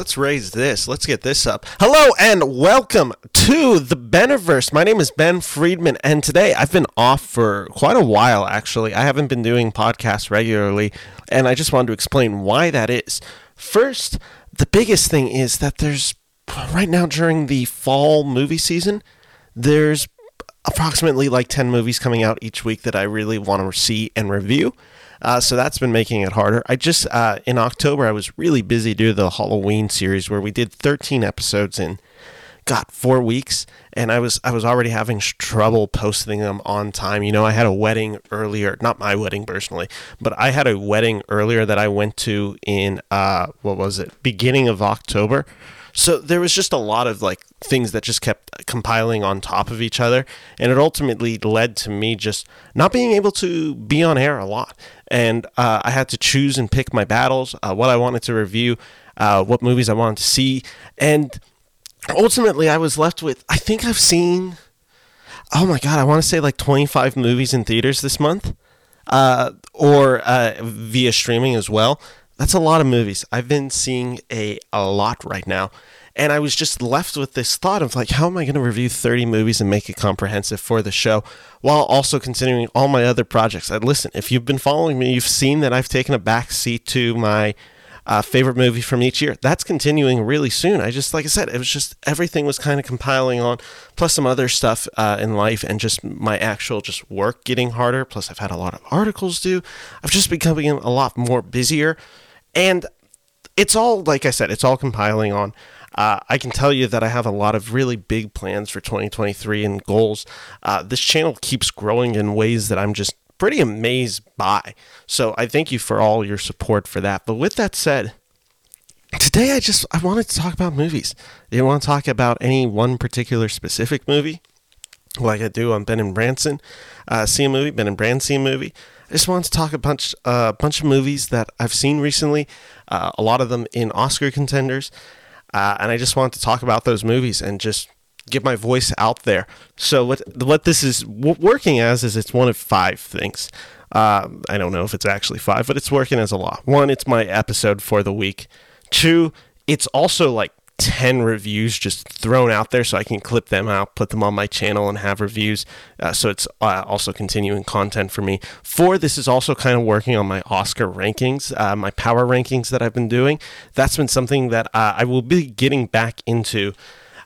let's raise this. Let's get this up. Hello and welcome to the Beniverse. My name is Ben Friedman, and today I've been off for quite a while, actually. I haven't been doing podcasts regularly, and I just wanted to explain why that is. First, the biggest thing is that there's right now during the fall movie season, there's approximately like 10 movies coming out each week that I really want to see and review. Uh, so that's been making it harder. I just, uh, in October, I was really busy doing the Halloween series where we did 13 episodes in, got four weeks. And I was, I was already having trouble posting them on time. You know, I had a wedding earlier, not my wedding personally, but I had a wedding earlier that I went to in, uh, what was it, beginning of October. So there was just a lot of like things that just kept compiling on top of each other, and it ultimately led to me just not being able to be on air a lot. And uh, I had to choose and pick my battles, uh, what I wanted to review, uh, what movies I wanted to see, and ultimately I was left with I think I've seen, oh my god, I want to say like 25 movies in theaters this month, uh, or uh, via streaming as well. That's a lot of movies. I've been seeing a, a lot right now. And I was just left with this thought of like, how am I going to review 30 movies and make it comprehensive for the show while also continuing all my other projects? And listen, if you've been following me, you've seen that I've taken a back seat to my uh, favorite movie from each year. That's continuing really soon. I just, like I said, it was just everything was kind of compiling on, plus some other stuff uh, in life, and just my actual just work getting harder. Plus, I've had a lot of articles due. I've just becoming a lot more busier. And it's all, like I said, it's all compiling on. Uh, I can tell you that I have a lot of really big plans for 2023 and goals. Uh, this channel keeps growing in ways that I'm just pretty amazed by. So I thank you for all your support for that. But with that said, today I just I wanted to talk about movies. I didn't want to talk about any one particular specific movie like I do on Ben and Branson. Uh, see a movie, Ben and Branson see a movie. I just wanted to talk a bunch, a uh, bunch of movies that I've seen recently. Uh, a lot of them in Oscar contenders, uh, and I just wanted to talk about those movies and just get my voice out there. So what what this is working as is it's one of five things. Uh, I don't know if it's actually five, but it's working as a lot. One, it's my episode for the week. Two, it's also like 10 reviews just thrown out there so I can clip them out, put them on my channel, and have reviews. Uh, so it's uh, also continuing content for me. Four, this is also kind of working on my Oscar rankings, uh, my power rankings that I've been doing. That's been something that uh, I will be getting back into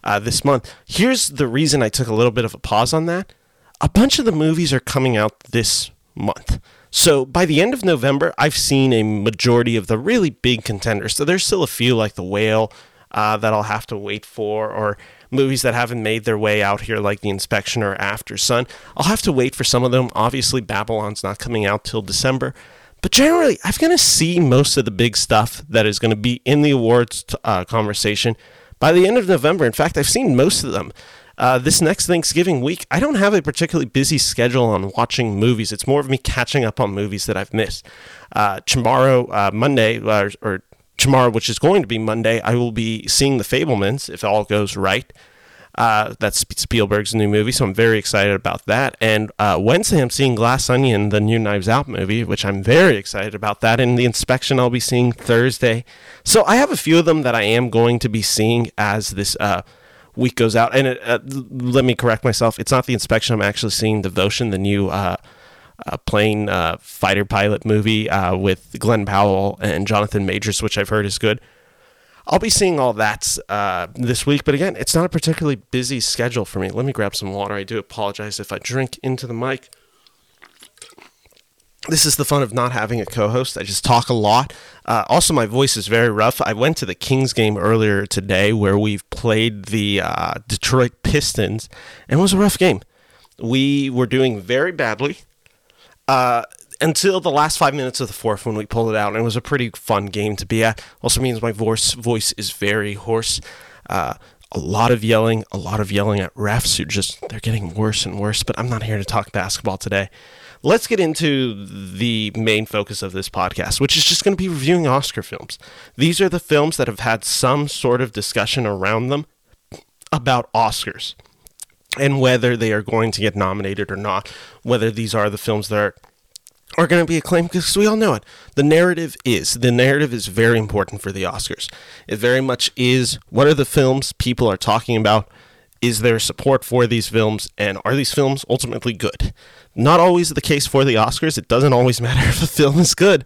uh, this month. Here's the reason I took a little bit of a pause on that. A bunch of the movies are coming out this month. So by the end of November, I've seen a majority of the really big contenders. So there's still a few like The Whale, uh, that I'll have to wait for, or movies that haven't made their way out here, like The Inspection or Aftersun. I'll have to wait for some of them. Obviously, Babylon's not coming out till December. But generally, I'm going to see most of the big stuff that is going to be in the awards uh, conversation by the end of November. In fact, I've seen most of them. Uh, this next Thanksgiving week, I don't have a particularly busy schedule on watching movies. It's more of me catching up on movies that I've missed. Uh, tomorrow, uh, Monday, or, or tomorrow, which is going to be Monday, I will be seeing The Fabelmans if all goes right. Uh, that's Spielberg's new movie, so I'm very excited about that. And uh, Wednesday, I'm seeing Glass Onion, the new Knives Out movie, which I'm very excited about that. And the inspection I'll be seeing Thursday. So I have a few of them that I am going to be seeing as this uh, week goes out. And it, uh, let me correct myself: it's not the inspection. I'm actually seeing Devotion, the new uh, plane uh, fighter pilot movie uh, with Glen Powell and Jonathan Majors, which I've heard is good. I'll be seeing all that uh, this week, but again, it's not a particularly busy schedule for me. Let me grab some water. I do apologize if I drink into the mic. This is the fun of not having a co host. I just talk a lot. Uh, also, my voice is very rough. I went to the Kings game earlier today where we've played the uh, Detroit Pistons, and it was a rough game. We were doing very badly uh, until the last five minutes of the fourth when we pulled it out, and it was a pretty fun game to be at. Also means my voice voice is very hoarse. Uh, a lot of yelling, a lot of yelling at refs who just they're getting worse and worse. But I'm not here to talk basketball today. Let's get into the main focus of this podcast, which is just going to be reviewing Oscar films. These are the films that have had some sort of discussion around them about Oscars and whether they are going to get nominated or not, whether these are the films that are are going to be acclaimed because we all know it. The narrative is the narrative is very important for the Oscars. It very much is what are the films people are talking about? Is there support for these films and are these films ultimately good? Not always the case for the Oscars. It doesn't always matter if a film is good.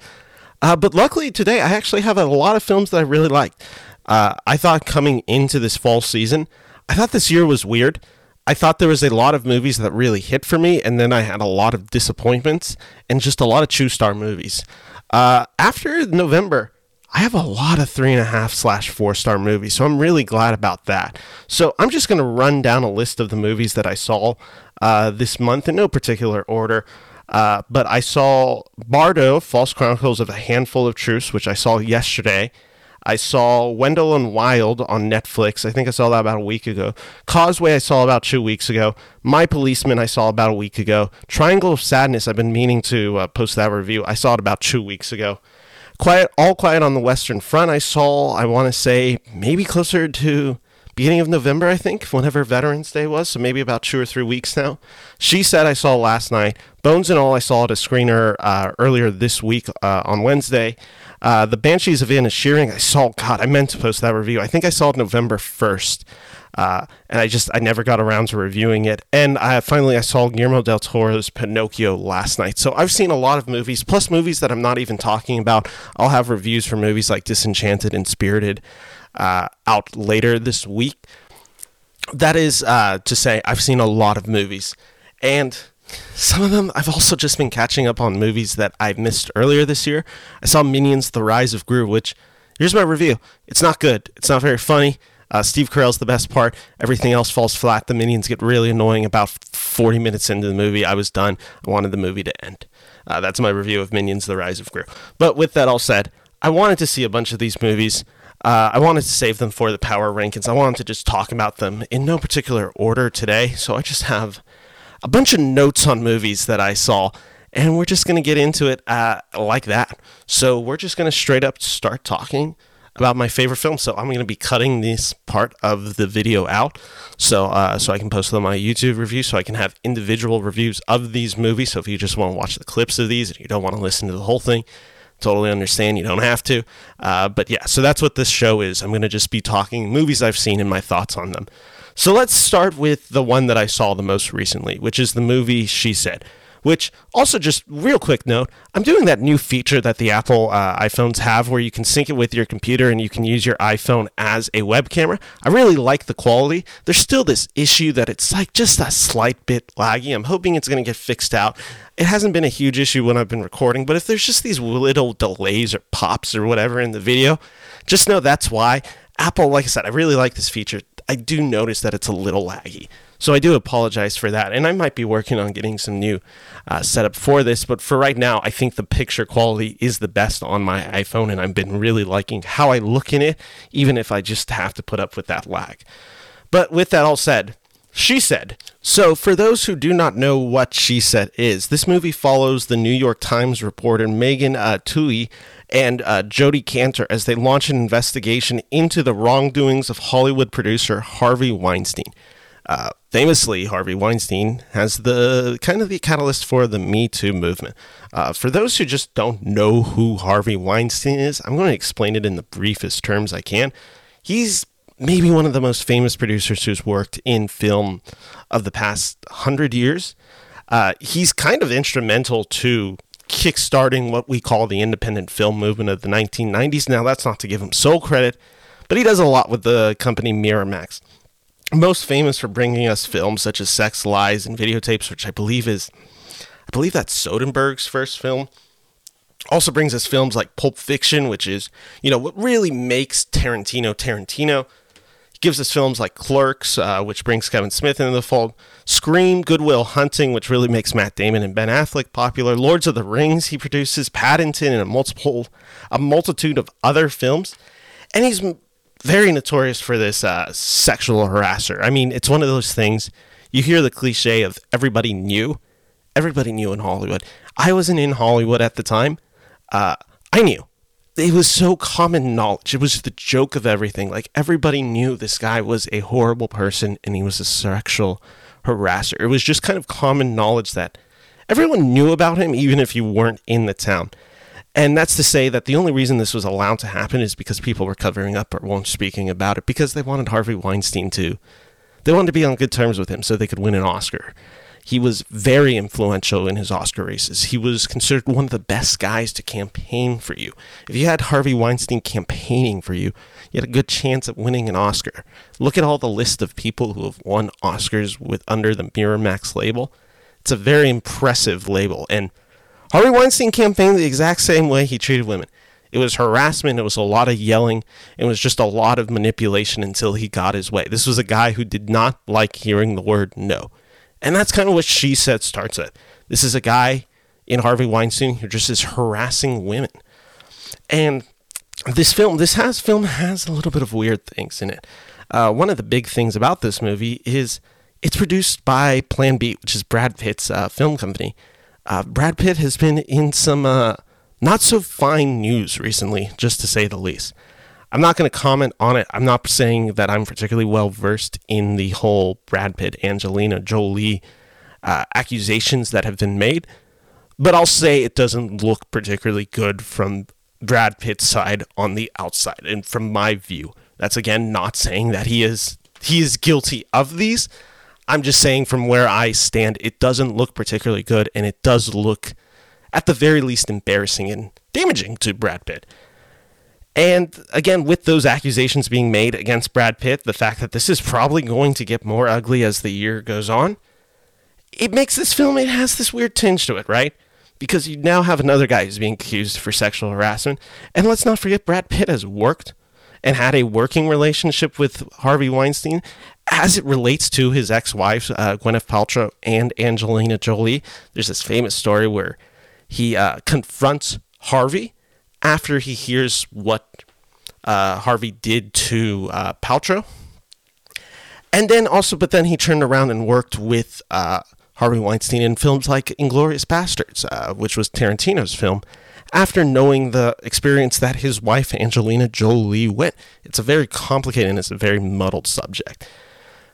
Uh, but luckily today I actually have a lot of films that I really liked. Uh, I thought coming into this fall season, I thought this year was weird. I thought there was a lot of movies that really hit for me, and then I had a lot of disappointments and just a lot of two star movies. Uh, after November, I have a lot of three and a half slash four star movies, so I'm really glad about that. So I'm just going to run down a list of the movies that I saw uh, this month in no particular order. Uh, but I saw Bardo, False Chronicles of a Handful of Truths, which I saw yesterday. I saw Wendell and Wild on Netflix. I think I saw that about a week ago. Causeway, I saw about two weeks ago. My Policeman, I saw about a week ago. Triangle of Sadness, I've been meaning to uh, post that review. I saw it about two weeks ago. Quiet, All Quiet on the Western Front, I saw, I want to say, maybe closer to beginning of November, I think, whenever Veterans Day was, so maybe about two or three weeks now. She said I saw last night. Bones and All, I saw at a screener uh, earlier this week uh, on Wednesday. Uh, the Banshees of Inisherin, I saw, God, I meant to post that review. I think I saw it November 1st. Uh, and I just, I never got around to reviewing it. And I, finally, I saw Guillermo del Toro's Pinocchio last night. So I've seen a lot of movies, plus movies that I'm not even talking about. I'll have reviews for movies like Disenchanted and Spirited uh, out later this week. That is uh, to say, I've seen a lot of movies. And some of them, I've also just been catching up on movies that I've missed earlier this year. I saw Minions: The Rise of Gru, which here's my review. It's not good. It's not very funny. Uh, Steve Carell's the best part. Everything else falls flat. The minions get really annoying. About 40 minutes into the movie, I was done. I wanted the movie to end. Uh, that's my review of Minions: The Rise of Gru. But with that all said, I wanted to see a bunch of these movies. Uh, I wanted to save them for the power rankings. I wanted to just talk about them in no particular order today. So I just have a bunch of notes on movies that I saw, and we're just going to get into it uh, like that. So we're just going to straight up start talking about my favorite films. So I'm going to be cutting this part of the video out, so uh, so I can post them on my YouTube review, so I can have individual reviews of these movies. So if you just want to watch the clips of these and you don't want to listen to the whole thing, totally understand. You don't have to. Uh, but yeah, so that's what this show is. I'm going to just be talking movies I've seen and my thoughts on them. So let's start with the one that I saw the most recently, which is the movie She Said. Which also, just real quick note, I'm doing that new feature that the Apple uh, iPhones have where you can sync it with your computer and you can use your iPhone as a web camera. I really like the quality. There's still this issue that it's like just a slight bit laggy. I'm hoping it's going to get fixed out. It hasn't been a huge issue when I've been recording, but if there's just these little delays or pops or whatever in the video, just know that's why. Apple, like I said, I really like this feature. I do notice that it's a little laggy. So I do apologize for that. And I might be working on getting some new uh, setup for this. But for right now, I think the picture quality is the best on my iPhone. And I've been really liking how I look in it, even if I just have to put up with that lag. But with that all said, she said. So, for those who do not know what She Said is, this movie follows the New York Times reporter Megan uh, Twohey and uh, Jodi Kantor as they launch an investigation into the wrongdoings of Hollywood producer Harvey Weinstein. Uh, famously, Harvey Weinstein has the kind of the catalyst for the Me Too movement. Uh, for those who just don't know who Harvey Weinstein is, I'm going to explain it in the briefest terms I can. He's maybe one of the most famous producers who's worked in film of the past hundred years. Uh, he's kind of instrumental to kickstarting what we call the independent film movement of the 1990s. Now, that's not to give him sole credit, but he does a lot with the company Miramax. Most famous for bringing us films such as Sex, Lies, and Videotapes, which I believe is, I believe that's Soderbergh's first film. Also brings us films like Pulp Fiction, which is, you know, what really makes Tarantino Tarantino. He gives us films like Clerks, uh, which brings Kevin Smith into the fold, Scream, Good Will Hunting, which really makes Matt Damon and Ben Affleck popular, Lords of the Rings, he produces Paddington and a multiple, a multitude of other films, and he's very notorious for this uh, sexual harasser. I mean, it's one of those things. You hear the cliche of everybody knew, everybody knew in Hollywood. I wasn't in Hollywood at the time. Uh, I knew it was so common knowledge. It was the joke of everything. Like everybody knew this guy was a horrible person and he was a sexual harasser. It was just kind of common knowledge that everyone knew about him, even if you weren't in the town. And that's to say that the only reason this was allowed to happen is because people were covering up or weren't speaking about it because they wanted Harvey Weinstein to. They wanted to be on good terms with him so they could win an Oscar. He was very influential in his Oscar races. He was considered one of the best guys to campaign for you. If you had Harvey Weinstein campaigning for you, you had a good chance at winning an Oscar. Look at all the list of people who have won Oscars with under the Miramax label. It's a very impressive label. And Harvey Weinstein campaigned the exact same way he treated women. It was harassment, it was a lot of yelling, it was just a lot of manipulation until he got his way. This was a guy who did not like hearing the word no. And that's kind of what she said starts at. This is a guy in Harvey Weinstein who just is harassing women. And this film, this has film has a little bit of weird things in it. Uh, one of the big things about this movie is it's produced by Plan B, which is Brad Pitt's uh, film company. Uh, Brad Pitt has been in some uh, not so fine news recently, just to say the least. I'm not going to comment on it. I'm not saying that I'm particularly well versed in the whole Brad Pitt, Angelina Jolie uh, accusations that have been made, but I'll say it doesn't look particularly good from Brad Pitt's side on the outside, and from my view. That's again not saying that he is he is guilty of these. I'm just saying from where I stand, it doesn't look particularly good, and it does look, at the very least, embarrassing and damaging to Brad Pitt. And again, with those accusations being made against Brad Pitt, the fact that this is probably going to get more ugly as the year goes on, it makes this film, it has this weird tinge to it, right? Because you now have another guy who's being accused for sexual harassment. And let's not forget, Brad Pitt has worked and had a working relationship with Harvey Weinstein as it relates to his ex wives, uh, Gwyneth Paltrow and Angelina Jolie. There's this famous story where he uh, confronts Harvey after he hears what uh, Harvey did to uh, Paltrow. And then also, but then he turned around and worked with uh, Harvey Weinstein in films like Inglourious Basterds, uh, which was Tarantino's film, after knowing the experience that his wife, Angelina Jolie, went. It's a very complicated and it's a very muddled subject.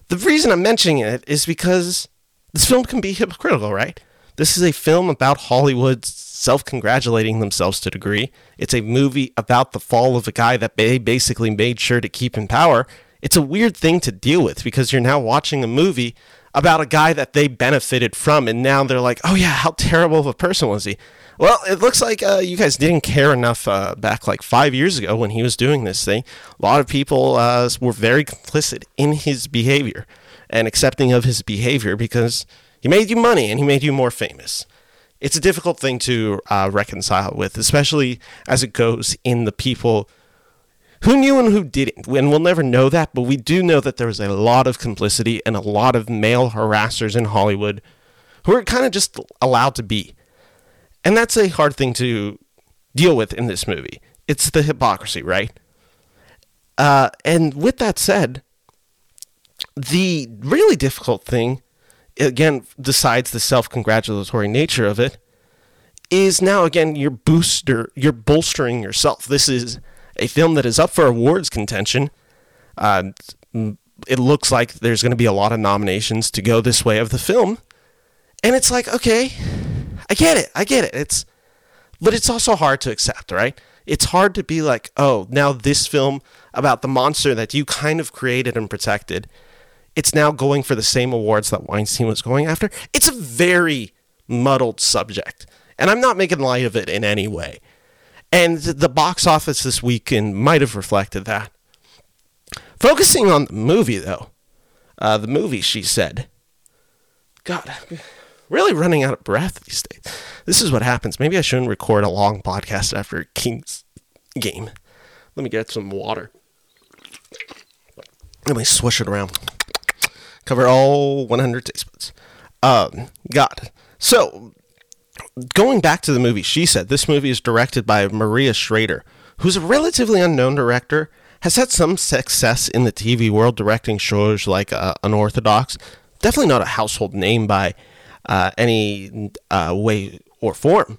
The reason I'm mentioning it is because this film can be hypocritical, right? This is a film about Hollywood's self congratulating themselves to a degree. It's a movie about the fall of a guy that they basically made sure to keep in power. It's a weird thing to deal with because you're now watching a movie about a guy that they benefited from, and now they're like, oh yeah, how terrible of a person was he? Well, it looks like uh, you guys didn't care enough uh, back like five years ago when he was doing this thing. A lot of people uh, were very complicit in his behavior and accepting of his behavior because he made you money and he made you more famous. It's a difficult thing to uh, reconcile with, especially as it goes in the people who knew and who didn't. And we'll never know that, but we do know that there was a lot of complicity and a lot of male harassers in Hollywood who are kind of just allowed to be. And that's a hard thing to deal with in this movie. It's the hypocrisy, right? Uh, and with that said, the really difficult thing again, decides the self congratulatory nature of it, is now again you're booster, you're bolstering yourself. This is a film that is up for awards contention. Uh, it looks like there's going to be a lot of nominations to go this way of the film, and it's like, okay, I get it, I get it. It's, but it's also hard to accept, right? It's hard to be like, oh, now this film about the monster that you kind of created and protected it's now going for the same awards that Weinstein was going after. It's a very muddled subject, and I'm not making light of it in any way. And the box office this weekend might have reflected that. Focusing on the movie, though, uh, the movie, she said, God, really running out of breath these days. This is what happens. Maybe I shouldn't record a long podcast after King's game. Let me get some water. Let me swish it around cover all 100 taste buds. Um, God. So, going back to the movie, she said this movie is directed by Maria Schrader, who's a relatively unknown director, has had some success in the TV world directing shows like uh, Unorthodox. Definitely not a household name by uh, any uh, way or form.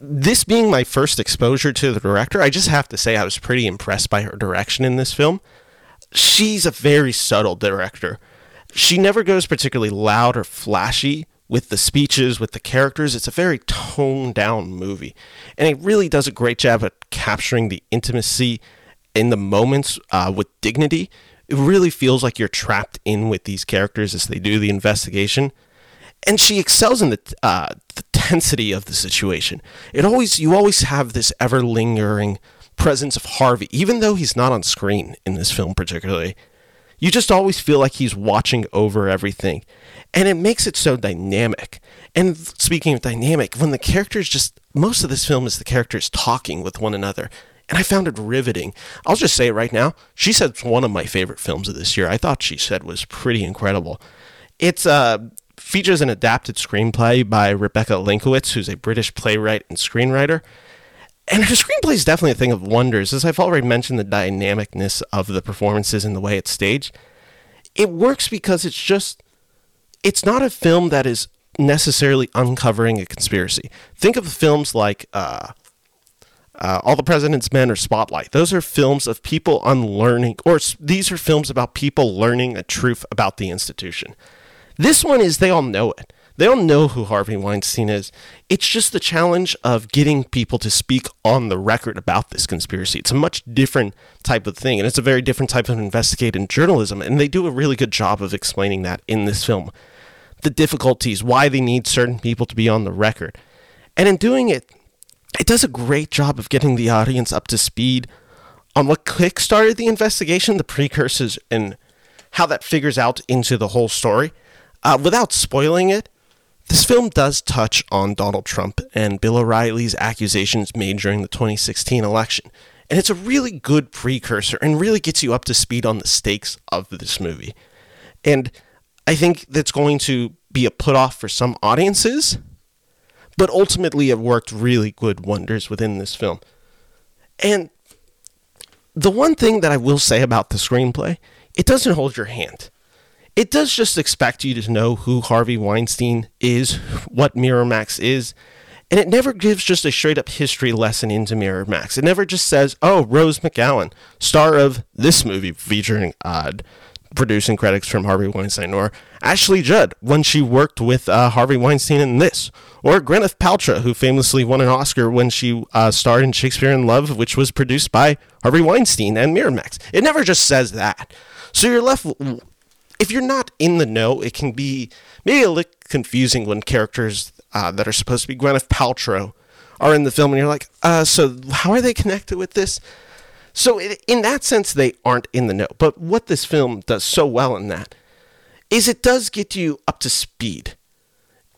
This being my first exposure to the director, I just have to say I was pretty impressed by her direction in this film. She's a very subtle director she never goes particularly loud or flashy with the speeches, with the characters. It's a very toned down movie. And it really does a great job at capturing the intimacy in the moments uh, with dignity. It really feels like you're trapped in with these characters as they do the investigation. And she excels in the, uh, the tensity of the situation. It always you always have this ever lingering presence of Harvey, even though he's not on screen in this film particularly. You just always feel like he's watching over everything. And it makes it so dynamic. And speaking of dynamic, when the characters just, most of this film is the characters talking with one another. And I found it riveting. I'll just say it right now. She said it's one of my favorite films of this year. I thought she said was pretty incredible. It's uh, features an adapted screenplay by Rebecca Lenkiewicz, who's a British playwright and screenwriter. And her screenplay is definitely a thing of wonders. As I've already mentioned, the dynamicness of the performances and the way it's staged. It works because it's just, it's not a film that is necessarily uncovering a conspiracy. Think of films like uh, uh, All the President's Men or Spotlight. Those are films of people unlearning, or these are films about people learning a truth about the institution. This one is they all know it. They don't know who Harvey Weinstein is. It's just the challenge of getting people to speak on the record about this conspiracy. It's a much different type of thing, and it's a very different type of investigative journalism, and they do a really good job of explaining that in this film. The difficulties, why they need certain people to be on the record. And in doing it, it does a great job of getting the audience up to speed on what kickstarted the investigation, the precursors, and how that figures out into the whole story. Uh, without spoiling it, this film does touch on Donald Trump and Bill O'Reilly's accusations made during the 2016 election. And it's a really good precursor and really gets you up to speed on the stakes of this movie. And I think that's going to be a put off for some audiences, but ultimately it worked really good wonders within this film. And the one thing that I will say about the screenplay, it doesn't hold your hand it does just expect you to know who Harvey Weinstein is, what Miramax is, and it never gives just a straight up history lesson into Miramax. It never just says, oh, Rose McGowan, star of this movie featuring odd producing credits from Harvey Weinstein, or Ashley Judd when she worked with uh, Harvey Weinstein in this, or Gwyneth Paltrow, who famously won an Oscar when she uh, starred in Shakespeare in Love, which was produced by Harvey Weinstein and Miramax. It never just says that. So you're left if you're not in the know, it can be maybe a little confusing when characters uh, that are supposed to be Gwyneth Paltrow are in the film, and you're like, uh, so how are they connected with this? So in that sense, they aren't in the know. But what this film does so well in that is it does get you up to speed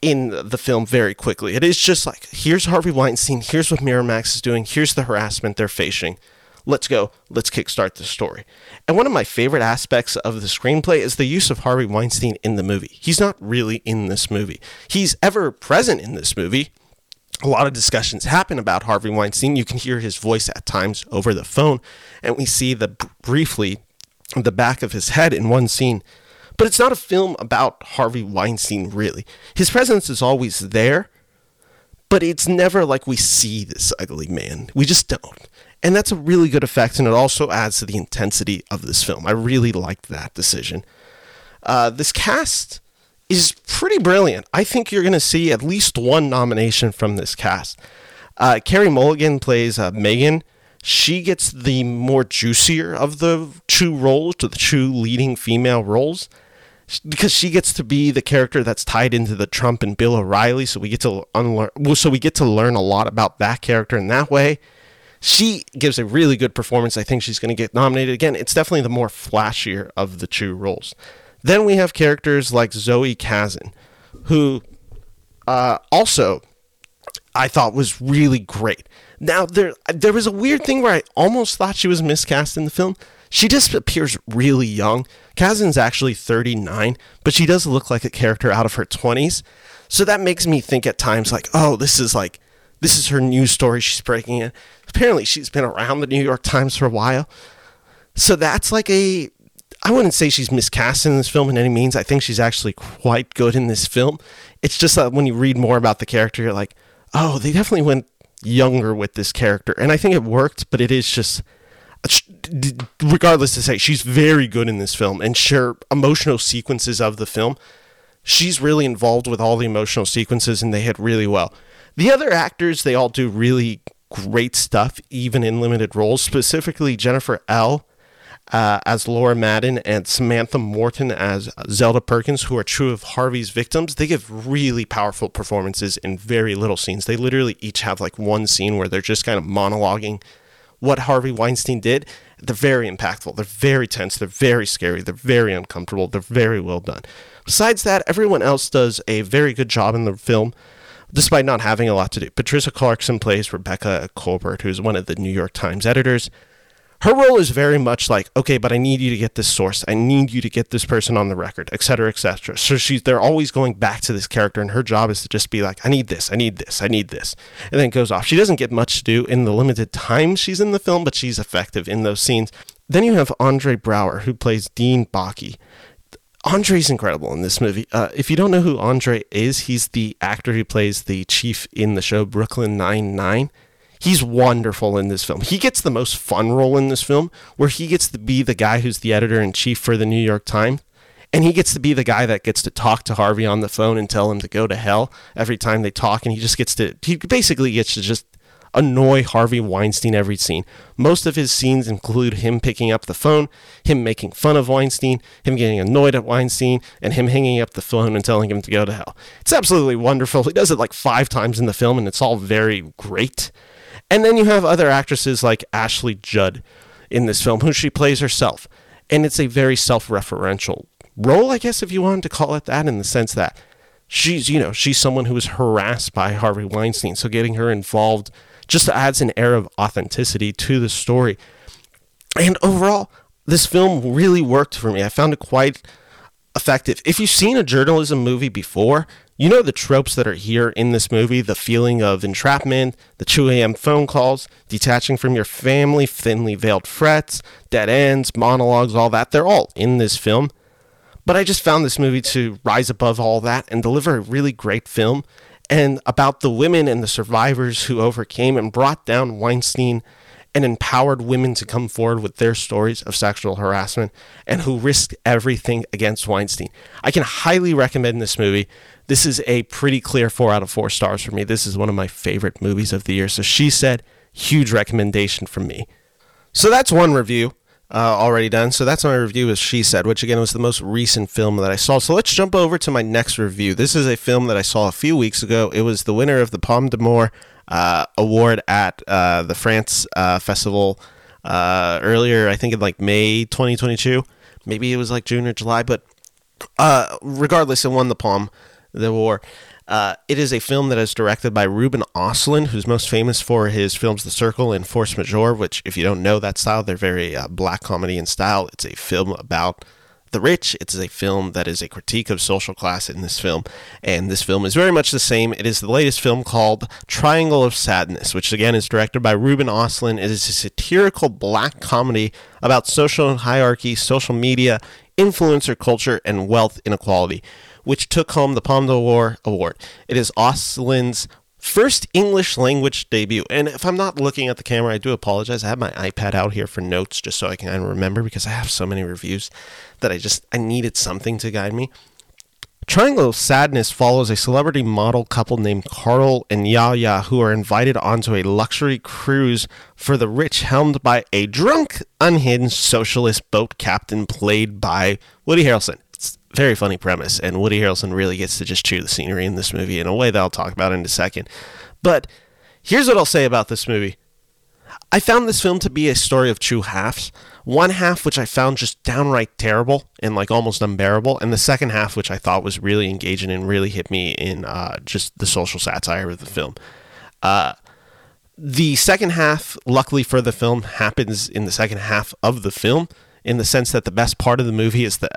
in the film very quickly. It is just like, here's Harvey Weinstein, here's what Miramax is doing, here's the harassment they're facing let's go, let's kickstart the story. And one of my favorite aspects of the screenplay is the use of Harvey Weinstein in the movie. He's not really in this movie, he's ever present in this movie. A lot of discussions happen about Harvey Weinstein. You can hear his voice at times over the phone, and we see the briefly the back of his head in one scene. But it's not a film about Harvey Weinstein, really. His presence is always there, but it's never like we see this ugly man. We just don't. And that's a really good effect, and it also adds to the intensity of this film. I really liked that decision. Uh, this cast is pretty brilliant. I think you're going to see at least one nomination from this cast. Uh, Carey Mulligan plays uh, Megan. She gets the more juicier of the two roles, to the two leading female roles, because she gets to be the character that's tied into the Trump and Bill O'Reilly. So we get to unlearn. Well, so we get to learn a lot about that character in that way she gives a really good performance. I think she's going to get nominated again. It's definitely the more flashier of the two roles. Then we have characters like Zoe Kazan, who uh, also I thought was really great. Now there there was a weird thing where I almost thought she was miscast in the film. She just appears really young. Kazan's actually 39, but she does look like a character out of her 20s. So that makes me think at times like, oh, this is like this is her news story she's breaking in apparently she's been around the New York Times for a while. So that's like a I wouldn't say she's miscast in this film in any means. I think she's actually quite good in this film. It's just that when you read more about the character, you're like, oh, they definitely went younger with this character. And I think it worked, but it is just, regardless to say, she's very good in this film. And sure, emotional sequences of the film, she's really involved with all the emotional sequences and they hit really well. The other actors, they all do really great stuff, even in limited roles, specifically Jennifer Ehle uh, as Laura Madden and Samantha Morton as Zelda Perkins, who are true of Harvey's victims. They give really powerful performances in very little scenes. They literally each have like one scene where they're just kind of monologuing what Harvey Weinstein did. They're very impactful. They're very tense. They're very scary. They're very uncomfortable. They're very well done. Besides that, everyone else does a very good job in the film despite not having a lot to do. Patricia Clarkson plays Rebecca Colbert, who's one of the New York Times editors. Her role is very much like okay but i need you to get this source. I need you to get this person on the record etc etc so she's they're always going back to this character and her job is to just be like i need this i need this i need this. And then goes off. She doesn't get much to do in the limited time she's in the film but she's effective in those scenes. Then you have andre braugher who plays dean Baquet Andre's incredible in this movie. Uh, if you don't know who Andre is, he's the actor who plays the chief in the show Brooklyn Nine Nine. He's wonderful in this film. He gets the most fun role in this film where he gets to be the guy who's the editor in chief for the New York Times. And he gets to be the guy that gets to talk to Harvey on the phone and tell him to go to hell every time they talk. And he just gets to, he basically gets to just annoy Harvey Weinstein every scene. Most of his scenes include him picking up the phone, him making fun of Weinstein, him getting annoyed at Weinstein, and him hanging up the phone and telling him to go to hell. It's absolutely wonderful. He does it like five times in the film, and it's all very great. And then you have other actresses like Ashley Judd in this film, who she plays herself. And it's a very self referential role, I guess, if you wanted to call it that, in the sense that she's, you know, she's someone who was harassed by Harvey Weinstein. So getting her involved just adds an air of authenticity to the story. And overall, this film really worked for me. I found it quite effective. If you've seen a journalism movie before, you know the tropes that are here in this movie the feeling of entrapment, the 2 a.m. phone calls, detaching from your family, thinly veiled frets, dead ends, monologues, all that. They're all in this film. But I just found this movie to rise above all that and deliver a really great film and about the women and the survivors who overcame and brought down Weinstein and empowered women to come forward with their stories of sexual harassment and who risked everything against Weinstein. I can highly recommend this movie. This is a pretty clear four out of four stars for me. This is one of my favorite movies of the year. So she said, huge recommendation from me. So that's one review uh, already done. So that's my review of She Said, which again was the most recent film that I saw. So let's jump over to my next review. This is a film that I saw a few weeks ago. It was the winner of the Palme d'Amour uh, award at uh, the France uh, Festival uh, earlier, I think in like May 2022. Maybe it was like June or July, but uh, regardless, it won the Palme d'Amour. Uh, it is a film that is directed by Ruben Östlund, who's most famous for his films The Circle and Force Majeure, which, if you don't know that style, they're very uh, black comedy in style. It's a film about the Rich. It's a film that is a critique of social class in this film, and this film is very much the same. It is the latest film called Triangle of Sadness, which again is directed by Ruben Östlund. It is a satirical black comedy about social hierarchy, social media, influencer culture, and wealth inequality, which took home the Palme d'Or award. It is Östlund's first English language debut. And if I'm not looking at the camera, I do apologize. I have my iPad out here for notes just so I can remember because I have so many reviews that I just I needed something to guide me. Triangle of Sadness follows a celebrity model couple named Carl and Yaya who are invited onto a luxury cruise for the rich helmed by a drunk, unhinged socialist boat captain played by Woody Harrelson very funny premise, and Woody Harrelson really gets to just chew the scenery in this movie in a way that I'll talk about in a second. But here's what I'll say about this movie. I found this film to be a story of two halves. One half, which I found just downright terrible and like almost unbearable, and the second half, which I thought was really engaging and really hit me in uh, just the social satire of the film. Uh, the second half, luckily for the film, happens in the second half of the film in the sense that the best part of the movie is the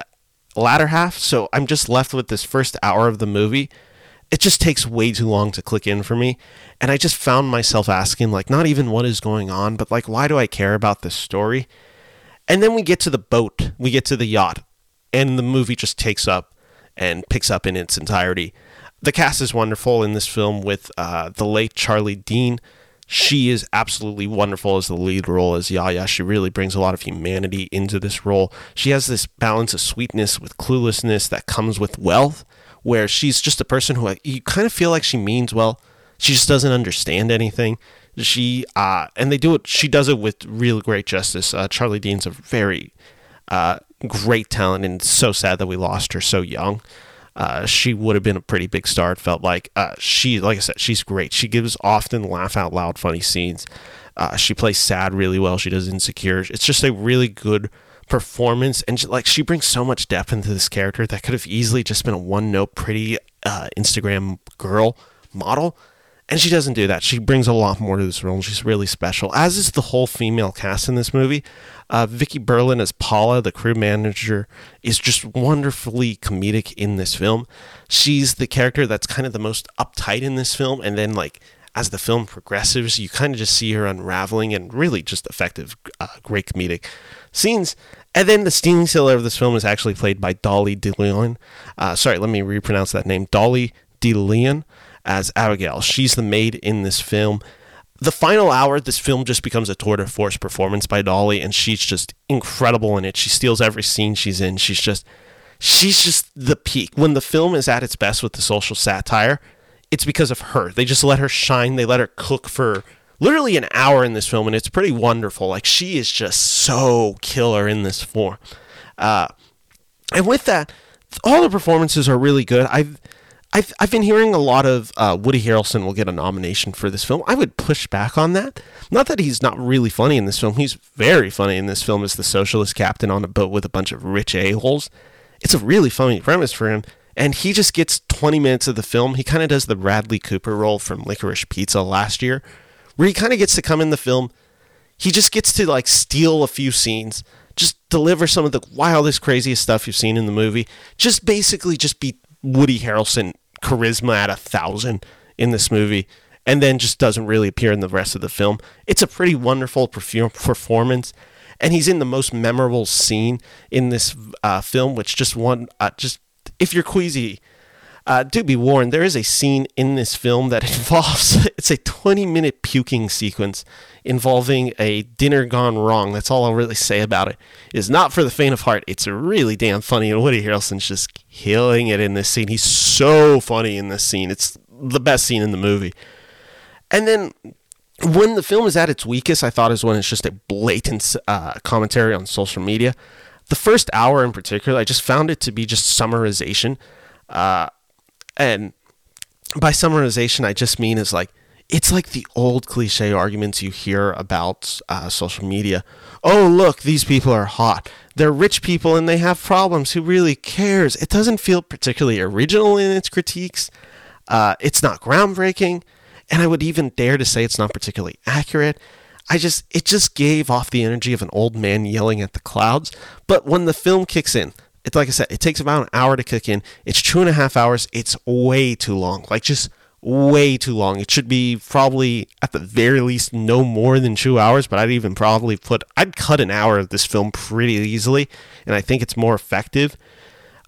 latter half. So I'm just left with this first hour of the movie. It just takes way too long to click in for me. And I just found myself asking, like, not even what is going on, but like, why do I care about this story? And then we get to the boat, we get to the yacht, and the movie just takes up and picks up in its entirety. The cast is wonderful in this film with uh, the late Charlbi Dean she is absolutely wonderful as the lead role as Yaya. She really brings a lot of humanity into this role. She has this balance of sweetness with cluelessness that comes with wealth, where she's just a person who you kind of feel like she means well. She just doesn't understand anything. She uh, and they do it. She does it with real great justice. Uh, Charlbi Dean's a very uh, great talent, and so sad that we lost her so young. Uh, she would have been a pretty big star. It felt like uh, she, like I said, she's great. She gives often laugh out loud funny scenes. Uh, she plays sad really well. She does insecure. It's just a really good performance, and like she brings so much depth into this character that could have easily just been a one note pretty uh, Instagram girl model. And she doesn't do that. She brings a lot more to this role. And she's really special, as is the whole female cast in this movie. Uh, Vicki Berlin as Paula, the crew manager, is just wonderfully comedic in this film. She's the character that's kind of the most uptight in this film, and then like as the film progresses, you kind of just see her unraveling and really just effective, uh, great comedic scenes. And then the stealing sailor of this film is actually played by Dolly DeLeon. Uh, sorry, let me repronounce that name. Dolly DeLeon as Abigail. She's the maid in this film. The final hour, this film just becomes a tour de force performance by Dolly, and she's just incredible in it. She steals every scene she's in. She's just, she's just the peak. When the film is at its best with the social satire, it's because of her. They just let her shine. They let her cook for literally an hour in this film, and it's pretty wonderful. Like she is just so killer in this form. Uh, and with that, all the performances are really good. I've I've, I've been hearing a lot of uh, Woody Harrelson will get a nomination for this film. I would push back on that. Not that he's not really funny in this film. He's very funny in this film as the socialist captain on a boat with a bunch of rich a-holes. It's a really funny premise for him. And he just gets 20 minutes of the film. He kind of does the Bradley Cooper role from Licorice Pizza last year, where he kind of gets to come in the film. He just gets to like steal a few scenes, just deliver some of the wildest, craziest stuff you've seen in the movie. Just basically just be Woody Harrelson charisma at a thousand in this movie and then just doesn't really appear in the rest of the film. It's a pretty wonderful performance, and he's in the most memorable scene in this uh, film, which just one uh, just if you're queasy. Uh, do be warned, there is a scene in this film that involves, it's a 20 minute puking sequence involving a dinner gone wrong. That's all I'll really say about it. It's not for the faint of heart. It's really damn funny, and Woody Harrelson's just killing it in this scene. He's so funny in this scene. It's the best scene in the movie. And then when the film is at its weakest, I thought is when it's just a blatant uh, commentary on social media. The first hour in particular, I just found it to be just summarization. Uh, and by summarization, I just mean is like it's like the old cliche arguments you hear about uh, social media. Oh, look, these people are hot. They're rich people and they have problems. Who really cares? It doesn't feel particularly original in its critiques. Uh, it's not groundbreaking, and I would even dare to say it's not particularly accurate. I just it just gave off the energy of an old man yelling at the clouds. But when the film kicks in, it's like I said, it takes about an hour to cook in. It's two and a half hours. It's way too long. Like just way too long. It should be probably at the very least no more than two hours, but I'd even probably put I'd cut an hour of this film pretty easily, and I think it's more effective.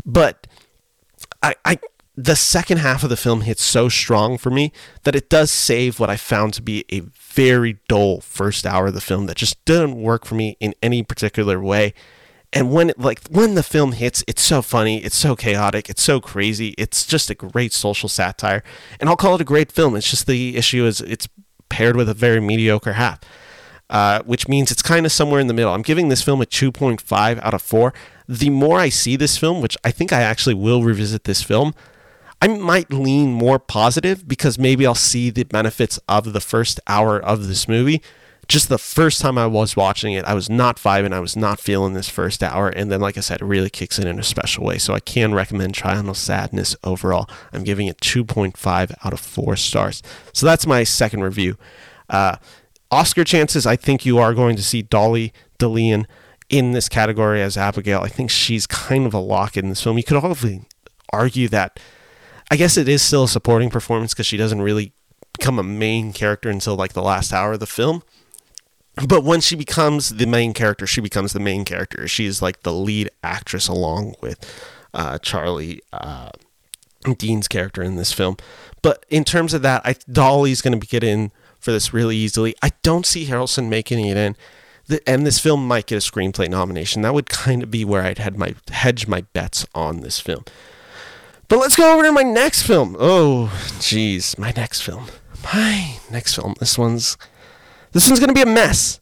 But I, I the second half of the film hits so strong for me that it does save what I found to be a very dull first hour of the film that just didn't work for me in any particular way and when it, like when the film hits it's so funny it's so chaotic it's so crazy it's just a great social satire. And i'll call it a great film. It's just the issue is it's paired with a very mediocre half uh, which means it's kind of somewhere in the middle. I'm giving this film a 2.5 out of 4 the more i see this film which i think i actually will revisit this film I might lean more positive because maybe I'll see the benefits of the first hour of this movie just the first time I was watching it, I was not vibing. I was not feeling this first hour. And then, like I said, it really kicks in in a special way. So I can recommend Triangle Sadness overall. I'm giving it 2.5 out of 4 stars. So that's my second review. Uh, Oscar chances, I think you are going to see Dolly DeLeon in this category as Abigail. I think she's kind of a lock in this film. You could probably argue that, I guess it is still a supporting performance because she doesn't really become a main character until like the last hour of the film but when she becomes the main character, she becomes the main character. She's like the lead actress along with uh, Charlbi uh, Dean's character in this film. But in terms of that, I, Dolly's going to get in for this really easily. I don't see Harrelson making it in. The, and this film might get a screenplay nomination. That would kind of be where I'd had my hedge my bets on this film. But let's go over to my next film. Oh, jeez, my next film. My next film. This one's this one's gonna be a mess.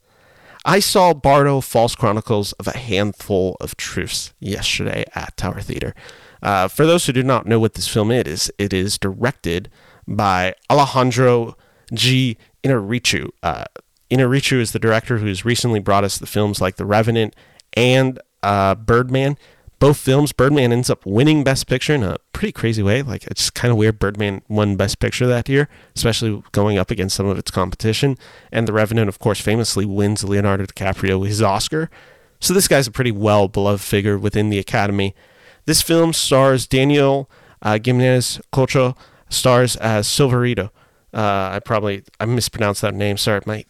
I saw Bardo False Chronicles of a Handful of Truths yesterday at Tower Theater. Uh, for those who do not know what this film is, it is directed by Alejandro G. Inarritu. Uh, Inarritu is the director who's recently brought us the films like The Revenant and uh, Birdman. Both films, Birdman ends up winning Best Picture in a pretty crazy way. Like it's kind of weird. Birdman won Best Picture that year, especially going up against some of its competition. And The Revenant, of course, famously wins Leonardo DiCaprio his Oscar. So this guy's a pretty well beloved figure within the Academy. This film stars Daniel uh, Gimenez Cacho, stars as Silverito. Uh, I probably I mispronounced that name. Sorry, my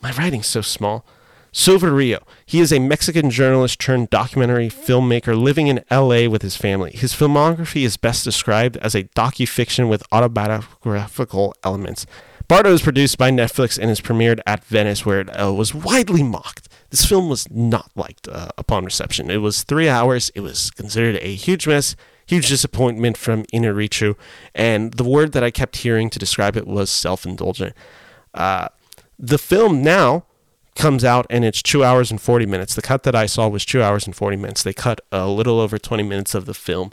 my writing's so small. Silverio. He is a Mexican journalist turned documentary filmmaker living in LA with his family. His filmography is best described as a docu-fiction with autobiographical elements. Bardo is produced by Netflix and is premiered at Venice, where it uh, was widely mocked. This film was not liked uh, upon reception. It was three hours. It was considered a huge mess, huge disappointment from Inarritu, and the word that I kept hearing to describe it was self-indulgent. Uh, the film now comes out and it's two hours and 40 minutes. The cut that I saw was two hours and 40 minutes. They cut a little over 20 minutes of the film,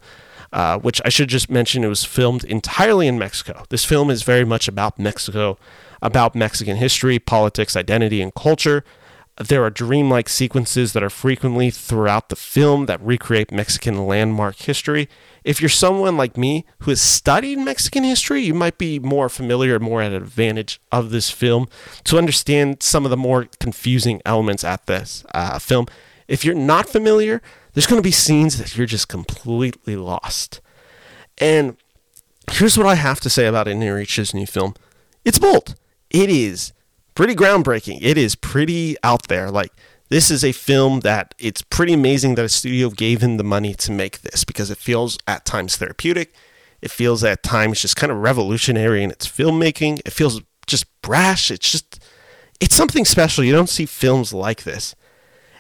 uh, which I should just mention it was filmed entirely in Mexico. This film is very much about Mexico, about Mexican history, politics, identity, and culture. There are dreamlike sequences that are frequently throughout the film that recreate Mexican landmark history. If you're someone like me who has studied Mexican history, you might be more familiar, more at an advantage of this film to understand some of the more confusing elements at this uh, film. If you're not familiar, there's going to be scenes that you're just completely lost. And here's what I have to say about Inarritu's new film it's bold. It is pretty groundbreaking. It is pretty out there. Like this is a film that it's pretty amazing that a studio gave him the money to make this because it feels at times therapeutic. It feels at times just kind of revolutionary in its filmmaking. It feels just brash. It's just it's something special. You don't see films like this.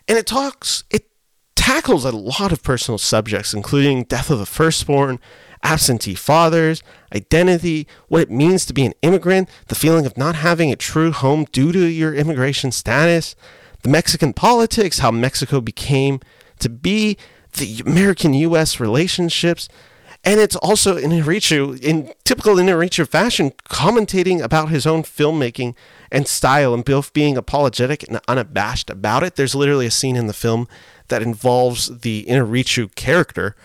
And it talks it tackles a lot of personal subjects including death of the firstborn, absentee fathers, identity, what it means to be an immigrant, the feeling of not having a true home due to your immigration status, the Mexican politics, how Mexico became to be, the American US relationships. And it's also Inarritu, in typical Inarritu fashion, commentating about his own filmmaking and style and both being apologetic and unabashed about it. There's literally a scene in the film that involves the Inarritu character,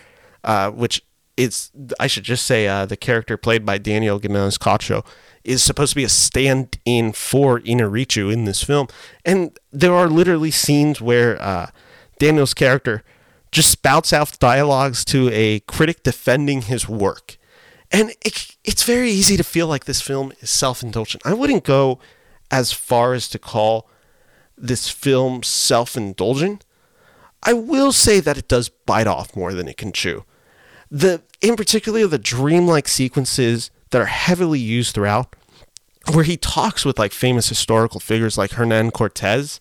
uh, which it's I should just say uh, the character played by Daniel Gimenez Cacho is supposed to be a stand-in for Inarritu in this film, and there are literally scenes where uh, Daniel's character just spouts out dialogues to a critic defending his work, and it, it's very easy to feel like this film is self-indulgent. I wouldn't go as far as to call this film self-indulgent. I will say that it does bite off more than it can chew the in particular the dreamlike sequences that are heavily used throughout where he talks with like famous historical figures like Hernan Cortez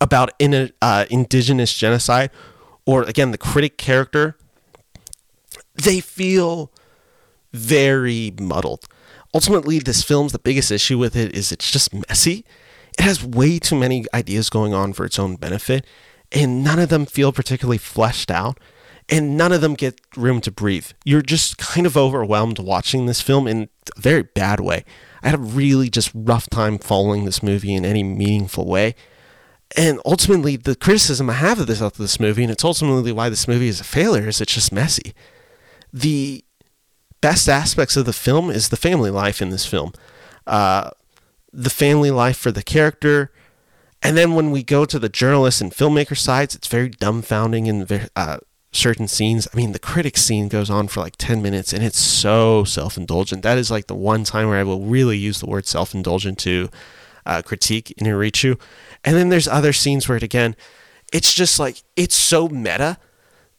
about in uh, indigenous genocide or again the critic character they feel very muddled. Ultimately this film's the biggest issue with it is it's just messy. It has way too many ideas going on for its own benefit and none of them feel particularly fleshed out and none of them get room to breathe. You're just kind of overwhelmed watching this film in a very bad way. I had a really just rough time following this movie in any meaningful way. And ultimately, the criticism I have of this of this movie, and it's ultimately why this movie is a failure, is it's just messy. The best aspects of the film is the family life in this film, uh, the family life for the character, and then when we go to the journalist and filmmaker sides, it's very dumbfounding and uh, certain scenes. I mean, the critic scene goes on for like 10 minutes and it's so self indulgent. That is like the one time where I will really use the word self indulgent to uh, critique Inarritu. And then there's other scenes where it again, it's just like, it's so meta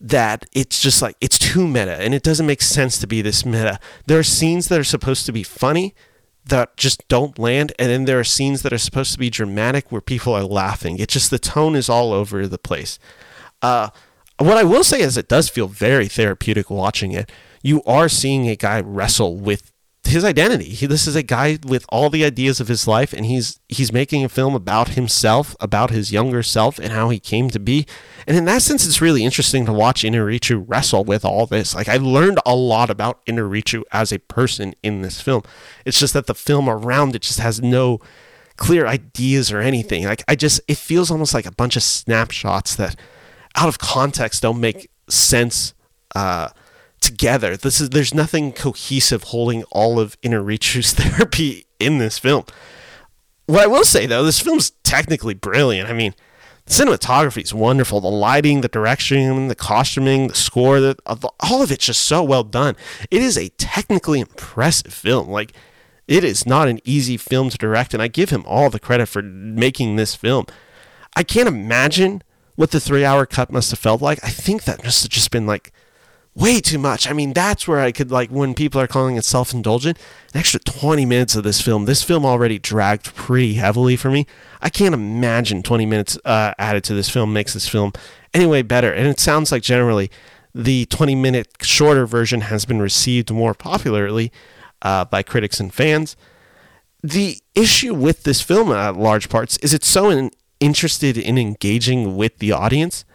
that it's just like, it's too meta and it doesn't make sense to be this meta. There are scenes that are supposed to be funny that just don't land. And then there are scenes that are supposed to be dramatic where people are laughing. It's just the tone is all over the place. Uh, what I will say is it does feel very therapeutic watching it. you are seeing a guy wrestle with his identity. He, this is a guy with all the ideas of his life, and he's he's making a film about himself, about his younger self, and how he came to be. And in that sense, it's really interesting to watch Inarritu wrestle with all this. Like I learned a lot about Inarritu as a person in this film. It's just that the film around it just has no clear ideas or anything. Like I just it feels almost like a bunch of snapshots that out of context don't make sense uh, together. This is there's nothing cohesive holding all of Inarritu's therapy in this film. What I will say though, this film's technically brilliant. I mean, the cinematography is wonderful. The lighting, the direction, the costuming, the score, the, all of it's just so well done. It is a technically impressive film. Like it is not an easy film to direct, and I give him all the credit for making this film. I can't imagine what the three hour cut must have felt like. I think that must have just been like way too much. I mean, that's where I could like when people are calling it self indulgent, an extra 20 minutes of this film. This film already dragged pretty heavily for me. I can't imagine 20 minutes uh, added to this film makes this film anyway better. And it sounds like generally the 20 minute shorter version has been received more popularly uh, by critics and fans. The issue with this film, at large parts, is it's so in, interested in engaging with the audience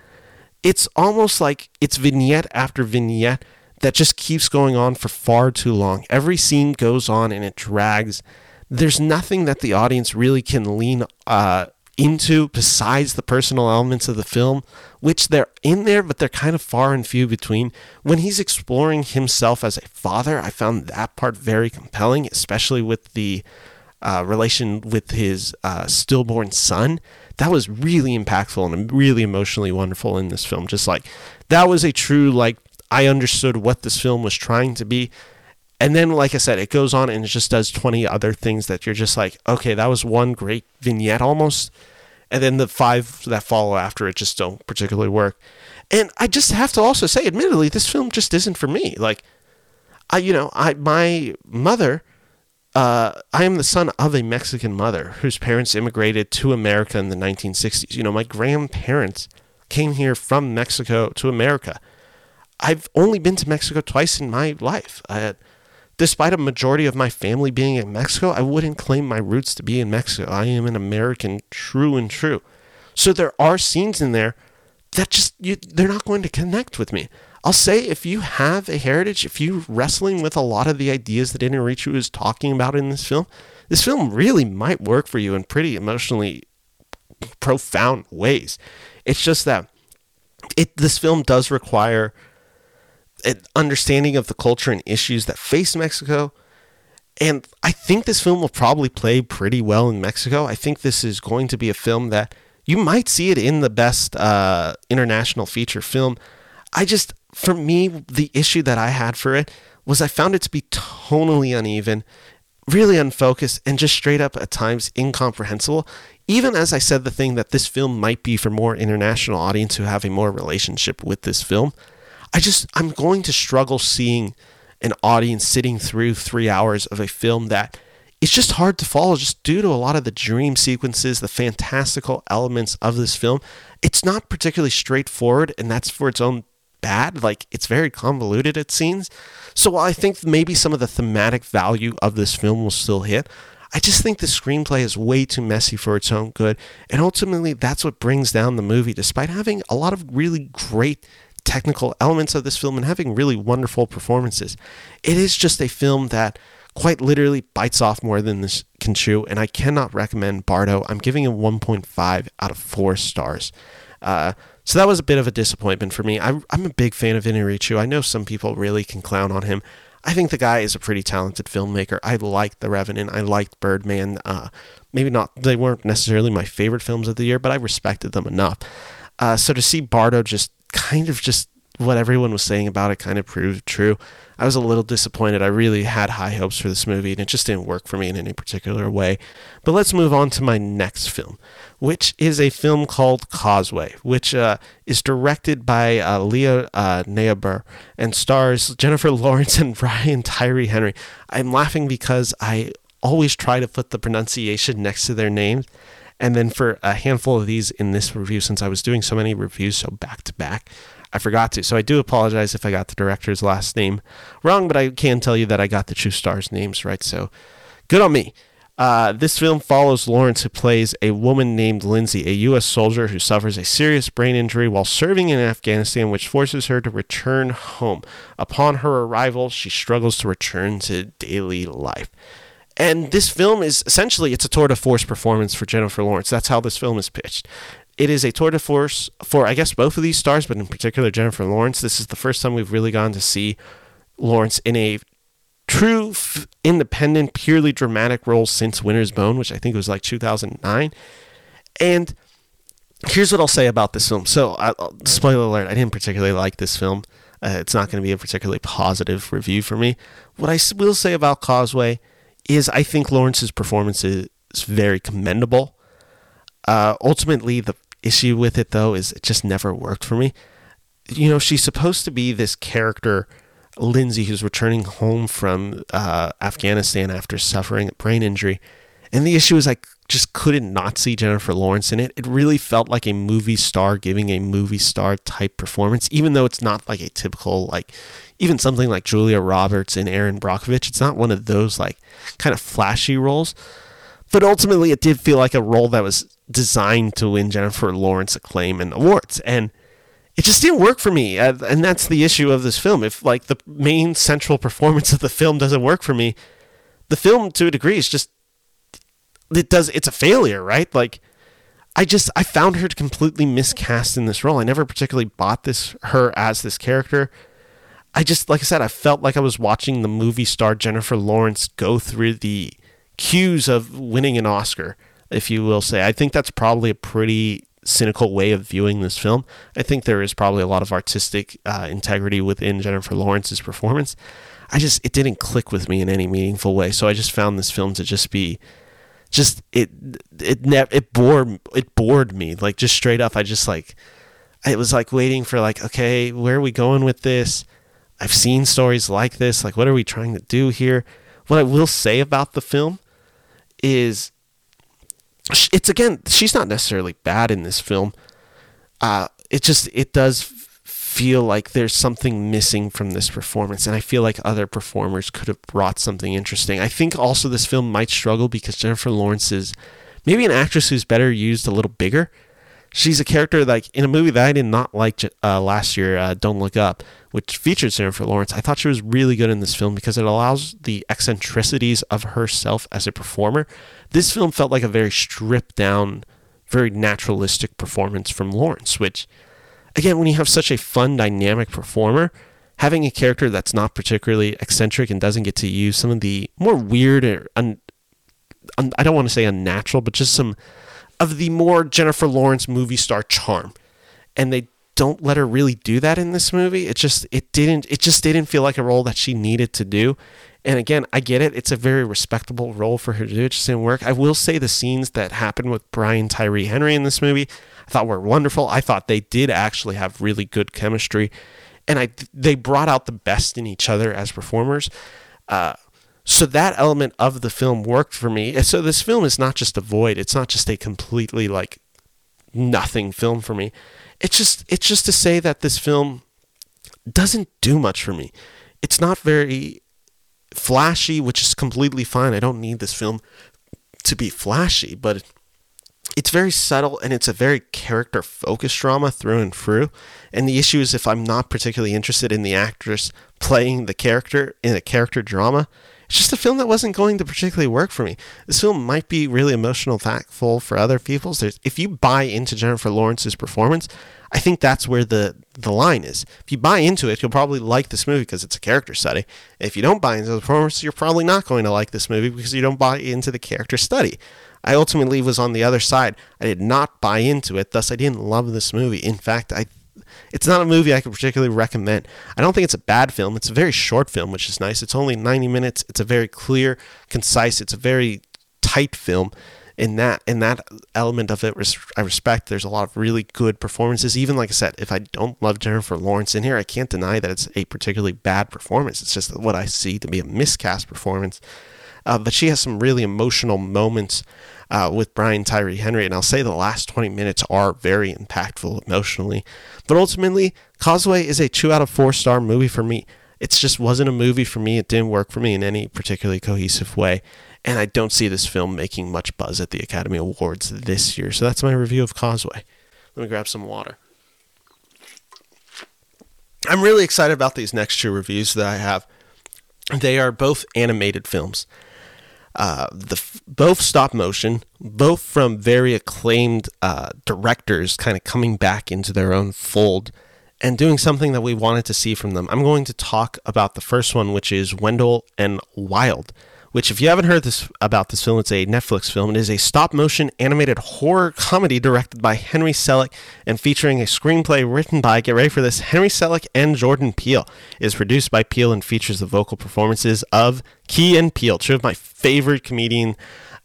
it's almost like it's vignette after vignette that just keeps going on for far too long. Every scene goes on and it drags. There's nothing that the audience really can lean uh, into besides the personal elements of the film, which they're in there, but they're kind of far and few between. When he's exploring himself as a father, I found that part very compelling, especially with the uh, relation with his uh, stillborn son that was really impactful and really emotionally wonderful in this film. Just like that was a true like I understood what this film was trying to be. And then, like I said, it goes on and it just does 20 other things that you're just like, okay, that was one great vignette almost. And then the five that follow after it just don't particularly work. And I just have to also say, admittedly, this film just isn't for me. Like, I, you know, I, my mother uh, I am the son of a Mexican mother whose parents immigrated to America in the 1960s. You know, my grandparents came here from Mexico to America. I've only been to Mexico twice in my life. I, despite a majority of my family being in Mexico, I wouldn't claim my roots to be in Mexico. I am an American, true and true. So there are scenes in there that just you, they're not going to connect with me. I'll say if you have a heritage, if you're wrestling with a lot of the ideas that Inarritu is talking about in this film, this film really might work for you in pretty emotionally profound ways. It's just that it this film does require an understanding of the culture and issues that face Mexico. And I think this film will probably play pretty well in Mexico. I think this is going to be a film that you might see it in the best uh, international feature film. I just for me, the issue that I had for it was I found it to be tonally uneven, really unfocused, and just straight up at times incomprehensible. Even as I said the thing that this film might be for more international audience who have a more relationship with this film, I just I'm going to struggle seeing an audience sitting through three hours of a film that it's just hard to follow just due to a lot of the dream sequences, the fantastical elements of this film. It's not particularly straightforward, and that's for its own bad. Like it's very convoluted, it seems. So while I think maybe some of the thematic value of this film will still hit, I just think the screenplay is way too messy for its own good. And ultimately, that's what brings down the movie, despite having a lot of really great technical elements of this film and having really wonderful performances. It is just a film that quite literally bites off more than this can chew, and I cannot recommend Bardo. I'm giving it 1.5 out of 4 stars. Uh, so that was a bit of a disappointment for me. I'm, I'm a big fan of Inarritu. I know some people really can clown on him. I think the guy is a pretty talented filmmaker. I liked The Revenant. I liked Birdman. Uh, maybe not, they weren't necessarily my favorite films of the year, but I respected them enough. Uh, so to see Bardo just kind of just what everyone was saying about it kind of proved true. I was a little disappointed. I really had high hopes for this movie, and it just didn't work for me in any particular way. But let's move on to my next film, which is a film called Causeway, which uh, is directed by uh, Leah uh, Neubauer and stars Jennifer Lawrence and Brian Tyree Henry. I'm laughing because I always try to put the pronunciation next to their names. And then for a handful of these in this review, since I was doing so many reviews so back to back, I forgot to. So I do apologize if I got the director's last name wrong, but I can tell you that I got the two stars' names right. So good on me. Uh, this film follows Lawrence, who plays a woman named Lindsay, a U.S. soldier who suffers a serious brain injury while serving in Afghanistan, which forces her to return home. Upon her arrival, she struggles to return to daily life. And this film is essentially it's a tour de force performance for Jennifer Lawrence. That's how this film is pitched. It is a tour de force for I guess both of these stars, but in particular Jennifer Lawrence. This is the first time we've really gone to see Lawrence in a true f- independent, purely dramatic role since Winter's Bone, which I think was like 2009. And here's what I'll say about this film. So, uh, spoiler alert: I didn't particularly like this film. Uh, it's not going to be a particularly positive review for me. What I will say about Causeway is I think Lawrence's performance is, very commendable. Uh, ultimately, the issue with it though is it just never worked for me. You know, she's supposed to be this character Lindsay, who's returning home from uh, Afghanistan after suffering a brain injury. And the issue is, I just couldn't not see Jennifer Lawrence in it. It really felt like a movie star giving a movie star type performance, even though it's not like a typical, like, even something like Julia Roberts and Erin Brockovich. It's not one of those, like, kind of flashy roles. But ultimately, it did feel like a role that was designed to win Jennifer Lawrence acclaim and awards. And it just didn't work for me. Uh, and that's the issue of this film. If like the main central performance of the film doesn't work for me the film to a degree is just it does it's a failure right? Like i just i found her to completely miscast in this role. I never particularly bought this her as this character. I just like i said i felt like i was watching the movie star jennifer lawrence go through the cues of winning an oscar if you will say. I think that's probably a pretty cynical way of viewing this film. I think there is probably a lot of artistic uh, integrity within Jennifer Lawrence's performance. I just it didn't click with me in any meaningful way. So I just found this film to just be just it it ne- it bored it bored me like just straight up. I just like it was like waiting for like okay where are we going with this? I've seen stories like this. Like what are we trying to do here? What I will say about the film is it's again she's not necessarily bad in this film uh, it just it does feel like there's something missing from this performance and i feel like other performers could have brought something interesting i think also this film might struggle because jennifer lawrence is maybe an actress who's better used a little bigger she's a character like in a movie that I did not like uh, last year, uh, Don't Look Up, which featured Jennifer Lawrence. I thought she was really good in this film because it allows the eccentricities of herself as a performer. This film felt like a very stripped down, very naturalistic performance from Lawrence, which, again, when you have such a fun, dynamic performer, having a character that's not particularly eccentric and doesn't get to use some of the more weird or un, un, I don't want to say unnatural, but just some of the more Jennifer Lawrence movie star charm. And they don't let her really do that in this movie. It just it didn't it just didn't feel like a role that she needed to do. And again, I get it. It's a very respectable role for her to do. It just didn't work. I will say the scenes that happened with Brian Tyree Henry in this movie, I thought were wonderful. I thought they did actually have really good chemistry, and I they brought out the best in each other as performers. Uh, so that element of the film worked for me. And so this film is not just a void. It's not just a completely like nothing film for me. It's just it's just to say that this film doesn't do much for me. It's not very flashy, which is completely fine. I don't need this film to be flashy, but it's very subtle and it's a very character focused drama through and through. And the issue is if I'm not particularly interested in the actress playing the character in a character drama, it's just a film that wasn't going to particularly work for me. This film might be really emotional, tactful for other people. If you buy into Jennifer Lawrence's performance, I think that's where the the line is. If you buy into it, you'll probably like this movie because it's a character study. If you don't buy into the performance, you're probably not going to like this movie because you don't buy into the character study. I ultimately was on the other side. I did not buy into it, thus I didn't love this movie. In fact, I it's not a movie I could particularly recommend. I don't think it's a bad film. It's a very short film, which is nice. It's only 90 minutes. It's a very clear, concise, it's a very tight film. In that in that element of it, I respect. There's a lot of really good performances. Even like I said, if I don't love Jennifer Lawrence in here, I can't deny that it's a particularly bad performance. It's just what I see to be a miscast performance. Uh, but she has some really emotional moments uh, with Brian Tyree Henry. And I'll say the last 20 minutes are very impactful emotionally. But ultimately, Causeway is a two out of four star movie for me. It just wasn't a movie for me. It didn't work for me in any particularly cohesive way. And I don't see this film making much buzz at the Academy Awards this year. So that's my review of Causeway. Let me grab some water. I'm really excited about these next two reviews that I have. They are both animated films. Uh, the both stop motion, both from very acclaimed uh, directors, kind of coming back into their own fold and doing something that we wanted to see from them. I'm going to talk about the first one, which is Wendell and Wild which, if you haven't heard this about this film, it's a Netflix film. It is a stop motion animated horror comedy directed by Henry Selick and featuring a screenplay written by, get ready for this, Henry Selick and Jordan Peele. It is produced by Peele and features the vocal performances of Key and Peele, two of my favorite comedian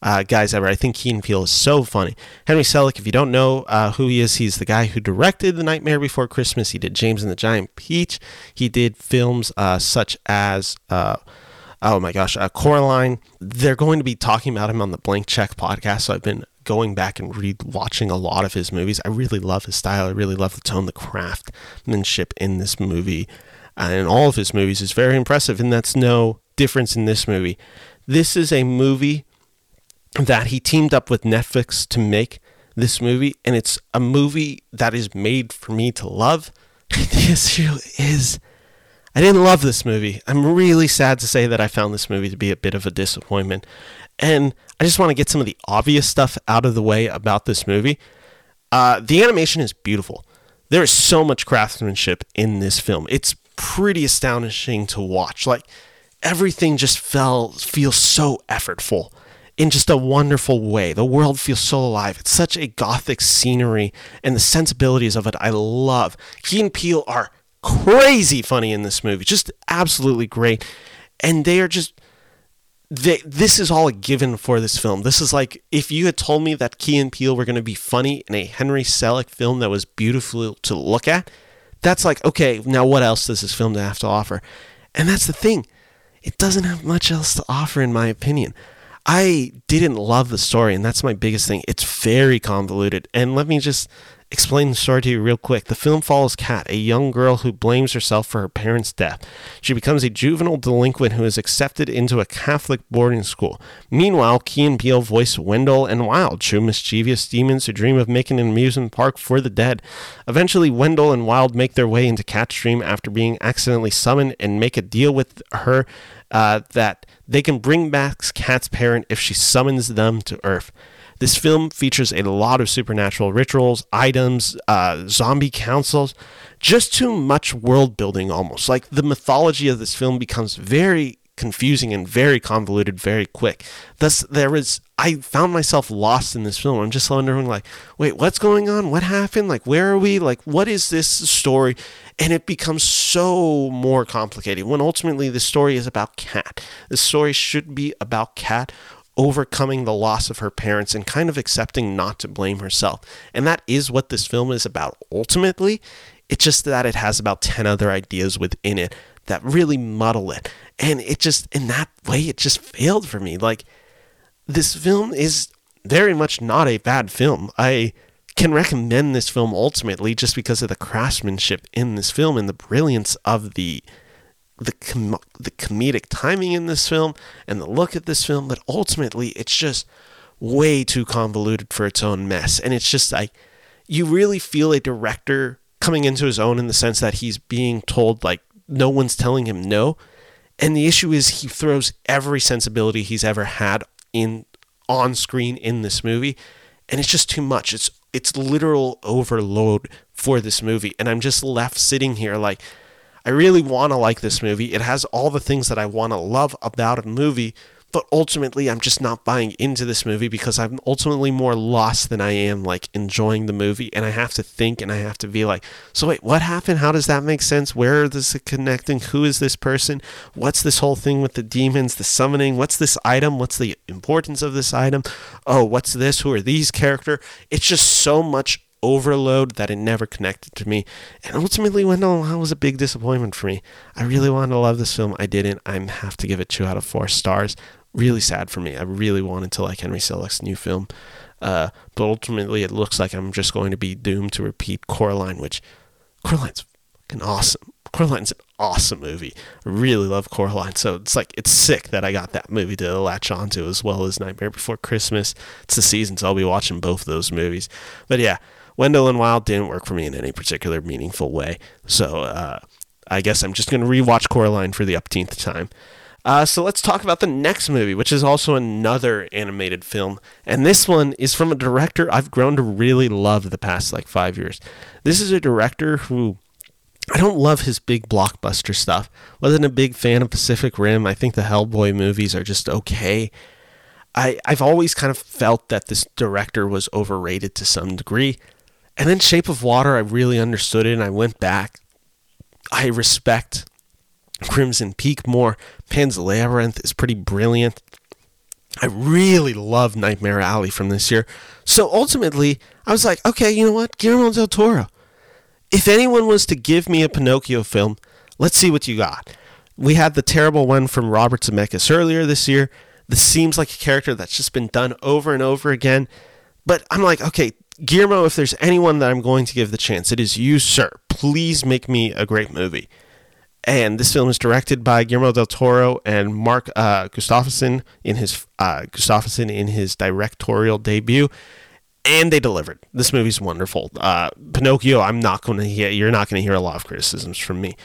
uh, guys ever. I think Key and Peele is so funny. Henry Selick, if you don't know uh, who he is, he's the guy who directed The Nightmare Before Christmas. He did James and the Giant Peach. He did films uh, such as uh, oh my gosh, uh, Coraline. They're going to be talking about him on the Blank Check podcast. So I've been going back and re watching a lot of his movies. I really love his style. I really love the tone, the craftsmanship in this movie. Uh, all of his movies is very impressive. And that's no difference in this movie. This is a movie that he teamed up with Netflix to make this movie. And it's a movie that is made for me to love. the issue is I didn't love this movie. I'm really sad to say that I found this movie to be a bit of a disappointment. And I just want to get some of the obvious stuff out of the way about this movie. Uh, the animation is beautiful. There is so much craftsmanship in this film. It's pretty astonishing to watch. Like everything just felt feels so effortful in just a wonderful way. The world feels so alive. It's such a gothic scenery, and the sensibilities of it I love. Key and Peele are crazy funny in this movie, just absolutely great. And they are just they, this is all a given for this film. This is like if you had told me that Key and Peele were going to be funny in a Henry Selick film that was beautiful to look at, that's like okay. Now what else does this film have to offer? And that's the thing, it doesn't have much else to offer, in my opinion. I didn't love the story, and that's my biggest thing. It's very convoluted. And let me just explain the story to you real quick. The film follows Kat, a young girl who blames herself for her parents' death. She becomes a juvenile delinquent who is accepted into a Catholic boarding school. Meanwhile, Key and Peele voice Wendell and Wild, two mischievous demons who dream of making an amusement park for the dead. Eventually, Wendell and Wild make their way into Kat's dream after being accidentally summoned and make a deal with her uh, that they can bring back Kat's parent if she summons them to Earth. This film features a lot of supernatural rituals, items, uh, zombie councils, just too much world building almost. Like the mythology of this film becomes very confusing and very convoluted very quick. Thus, there is, I found myself lost in this film. I'm just wondering, like, wait, what's going on? What happened? Like, where are we? Like, what is this story? And it becomes so more complicated when ultimately the story is about Cat. The story should be about Kat overcoming the loss of her parents and kind of accepting not to blame herself. And that is what this film is about ultimately. It's just that it has about 10 other ideas within it that really muddle it. And it just, in that way, it just failed for me. Like, this film is very much not a bad film. I can recommend this film ultimately just because of the craftsmanship in this film and the brilliance of the the com- the comedic timing in this film and the look at this film, but ultimately it's just way too convoluted for its own mess. And it's just like you really feel a director coming into his own in the sense that he's being told like no one's telling him no. And the issue is he throws every sensibility he's ever had in on screen in this movie and it's just too much. It's it's literal overload for this movie and I'm just left sitting here like I really want to like this movie. It has all the things that I want to love about a movie, but ultimately I'm just not buying into this movie because I'm ultimately more lost than I am like enjoying the movie and I have to think and I have to be like, so wait, what happened? How does that make sense? Where is this connecting? Who is this person? What's this whole thing with the demons, the summoning? What's this item? What's the importance of this item? Oh, what's this? Who are these character? It's just so much overload that it never connected to me. And ultimately, Wendell was a big disappointment for me. I really wanted to love this film. I didn't. I have to give it two out of four stars. really sad for me. I really wanted to like Henry Selick's new film. Uh, but ultimately, it looks like I'm just going to be doomed to repeat Coraline, which Coraline's fucking awesome. Coraline's an awesome movie. I really love Coraline. So it's like, it's sick that I got that movie to latch onto as well as Nightmare Before Christmas. It's the season, so I'll be watching both of those movies. But yeah, Wendell and Wild didn't work for me in any particular meaningful way. So uh, I guess I'm just going to rewatch Coraline for the upteenth time. Uh, so let's talk about the next movie, which is also another animated film. And this one is from a director I've grown to really love the past like five years. This is a director who I don't love his big blockbuster stuff. Wasn't a big fan of Pacific Rim. I think the Hellboy movies are just okay. I, I've always kind of felt that this director was overrated to some degree. And then Shape of Water, I really understood it and I went back. I respect Crimson Peak more. Pan's Labyrinth is pretty brilliant. I really love Nightmare Alley from this year. So ultimately, I was like, okay, you know what? Guillermo del Toro. If anyone was to give me a Pinocchio film, let's see what you got. We had the terrible one from Robert Zemeckis earlier this year. This seems like a character that's just been done over and over again. But I'm like, okay, Guillermo, if there's anyone that I'm going to give the chance, it is you, sir. Please make me a great movie. And this film is directed by Guillermo del Toro and Mark uh, Gustafson in his uh, Gustafson in his directorial debut, and they delivered. This movie's wonderful. Uh, Pinocchio, I'm not going to hear. You're not going to hear a lot of criticisms from me.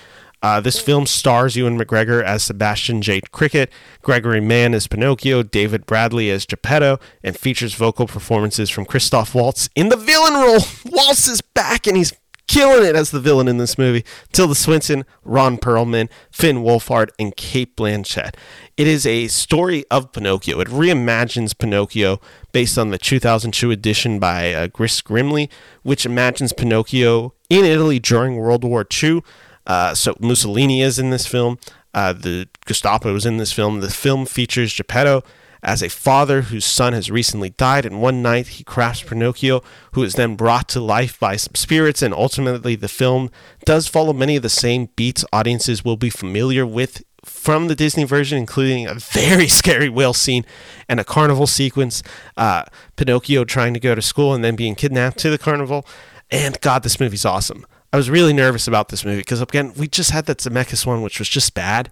Uh, this film stars Ewan McGregor as Sebastian J. Cricket, Gregory Mann as Pinocchio, David Bradley as Geppetto, and features vocal performances from Christoph Waltz in the villain role. Waltz is back and he's killing it as the villain in this movie. Tilda Swinton, Ron Perlman, Finn Wolfhard, and Cate Blanchett. It is a story of Pinocchio. It reimagines Pinocchio based on the 2002 edition by uh, Gris Grimly, which imagines Pinocchio in Italy during World War II. Uh, so Mussolini is in this film. Uh, the Gestapo is in this film. The film features Geppetto as a father whose son has recently died, and one night he crafts Pinocchio, who is then brought to life by some spirits, and ultimately the film does follow many of the same beats audiences will be familiar with from the Disney version, including a very scary whale scene and a carnival sequence. Uh, Pinocchio trying to go to school and then being kidnapped to the carnival. And God, this movie's awesome. I was really nervous about this movie because, again, we just had that Zemeckis one, which was just bad.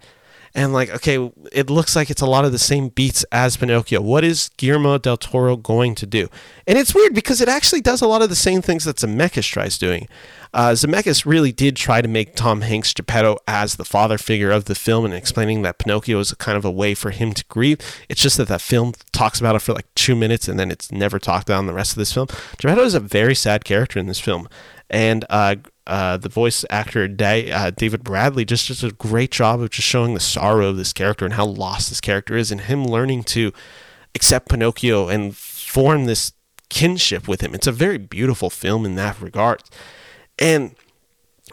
And like okay it looks like it's a lot of the same beats as pinocchio. What is guillermo del toro going to do? And it's weird because it actually does a lot of the same things that zemeckis tries doing. Uh, zemeckis really did try to make tom hanks geppetto as the father figure of the film and explaining that pinocchio is a kind of a way for him to grieve. It's just that that film talks about it for like two minutes and then it's never talked about in the rest of this film. Geppetto is a very sad character in this film. And uh, uh, the voice actor uh, David Bradley just does a great job of just showing the sorrow of this character and how lost this character is, and him learning to accept Pinocchio and form this kinship with him. It's a very beautiful film in that regard, and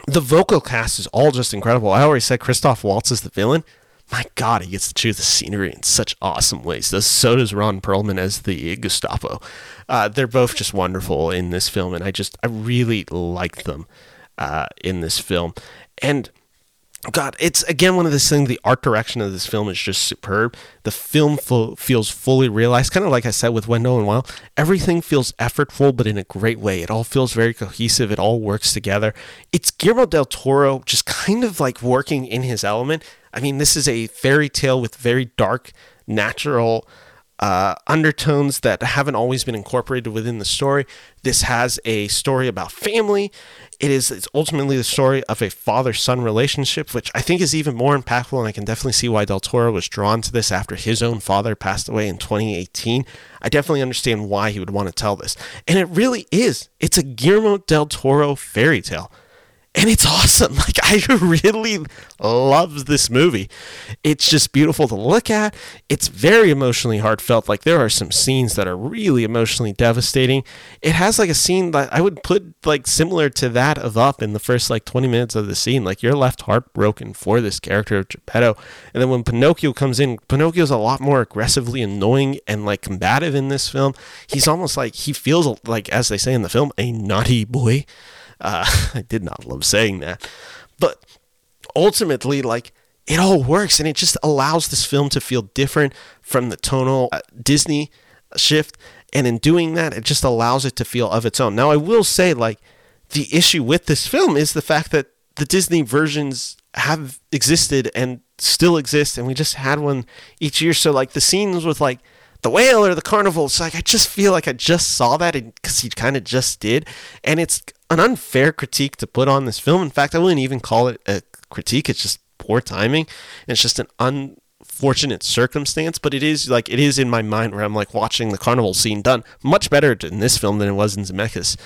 the vocal cast is all just incredible. I already said Christoph Waltz is the villain. My God, he gets to choose the scenery in such awesome ways. So does Ron Perlman as the Gestapo. Uh, they're both just wonderful in this film, and I just I really like them uh, in this film. And God, it's again one of those things. The art direction of this film is just superb. The film fo- feels fully realized, kind of like I said with Wendell and Wild. Everything feels effortful, but in a great way. It all feels very cohesive. It all works together. It's Guillermo del Toro just kind of like working in his element. I mean, this is a fairy tale with very dark, natural uh, undertones that haven't always been incorporated within the story. This has a story about family. It is it's ultimately the story of a father son relationship, which I think is even more impactful. And I can definitely see why Del Toro was drawn to this after his own father passed away in 2018. I definitely understand why he would want to tell this. And it really is. It's a Guillermo Del Toro fairy tale and it's awesome. Like I really love this movie. It's just beautiful to look at. It's very emotionally heartfelt. Like there are some scenes that are really emotionally devastating. It has like a scene that I would put like similar to that of Up in the first like 20 minutes of the scene. Like you're left heartbroken for this character of Geppetto. And then when Pinocchio comes in, Pinocchio's a lot more aggressively annoying and like combative in this film. He's almost like he feels like as they say in the film, a naughty boy. Uh, I did not love saying that. But ultimately, like, it all works and it just allows this film to feel different, from the tonal uh, Disney shift. And in doing that, it just allows it to feel of its own. Now, I will say, like, the issue with this film is the fact that the Disney versions have existed and still exist, and we just had one each year. So, like, the scenes with, like, the whale or the carnival, it's like, I just feel like I just saw that because he kind of just did. And it's an unfair critique to put on this film. In fact, I wouldn't even call it a critique, it's just poor timing. It's just an unfortunate circumstance, but it is like it is in my mind where I'm like watching the carnival scene done much better in this film than it was in Zemeckis,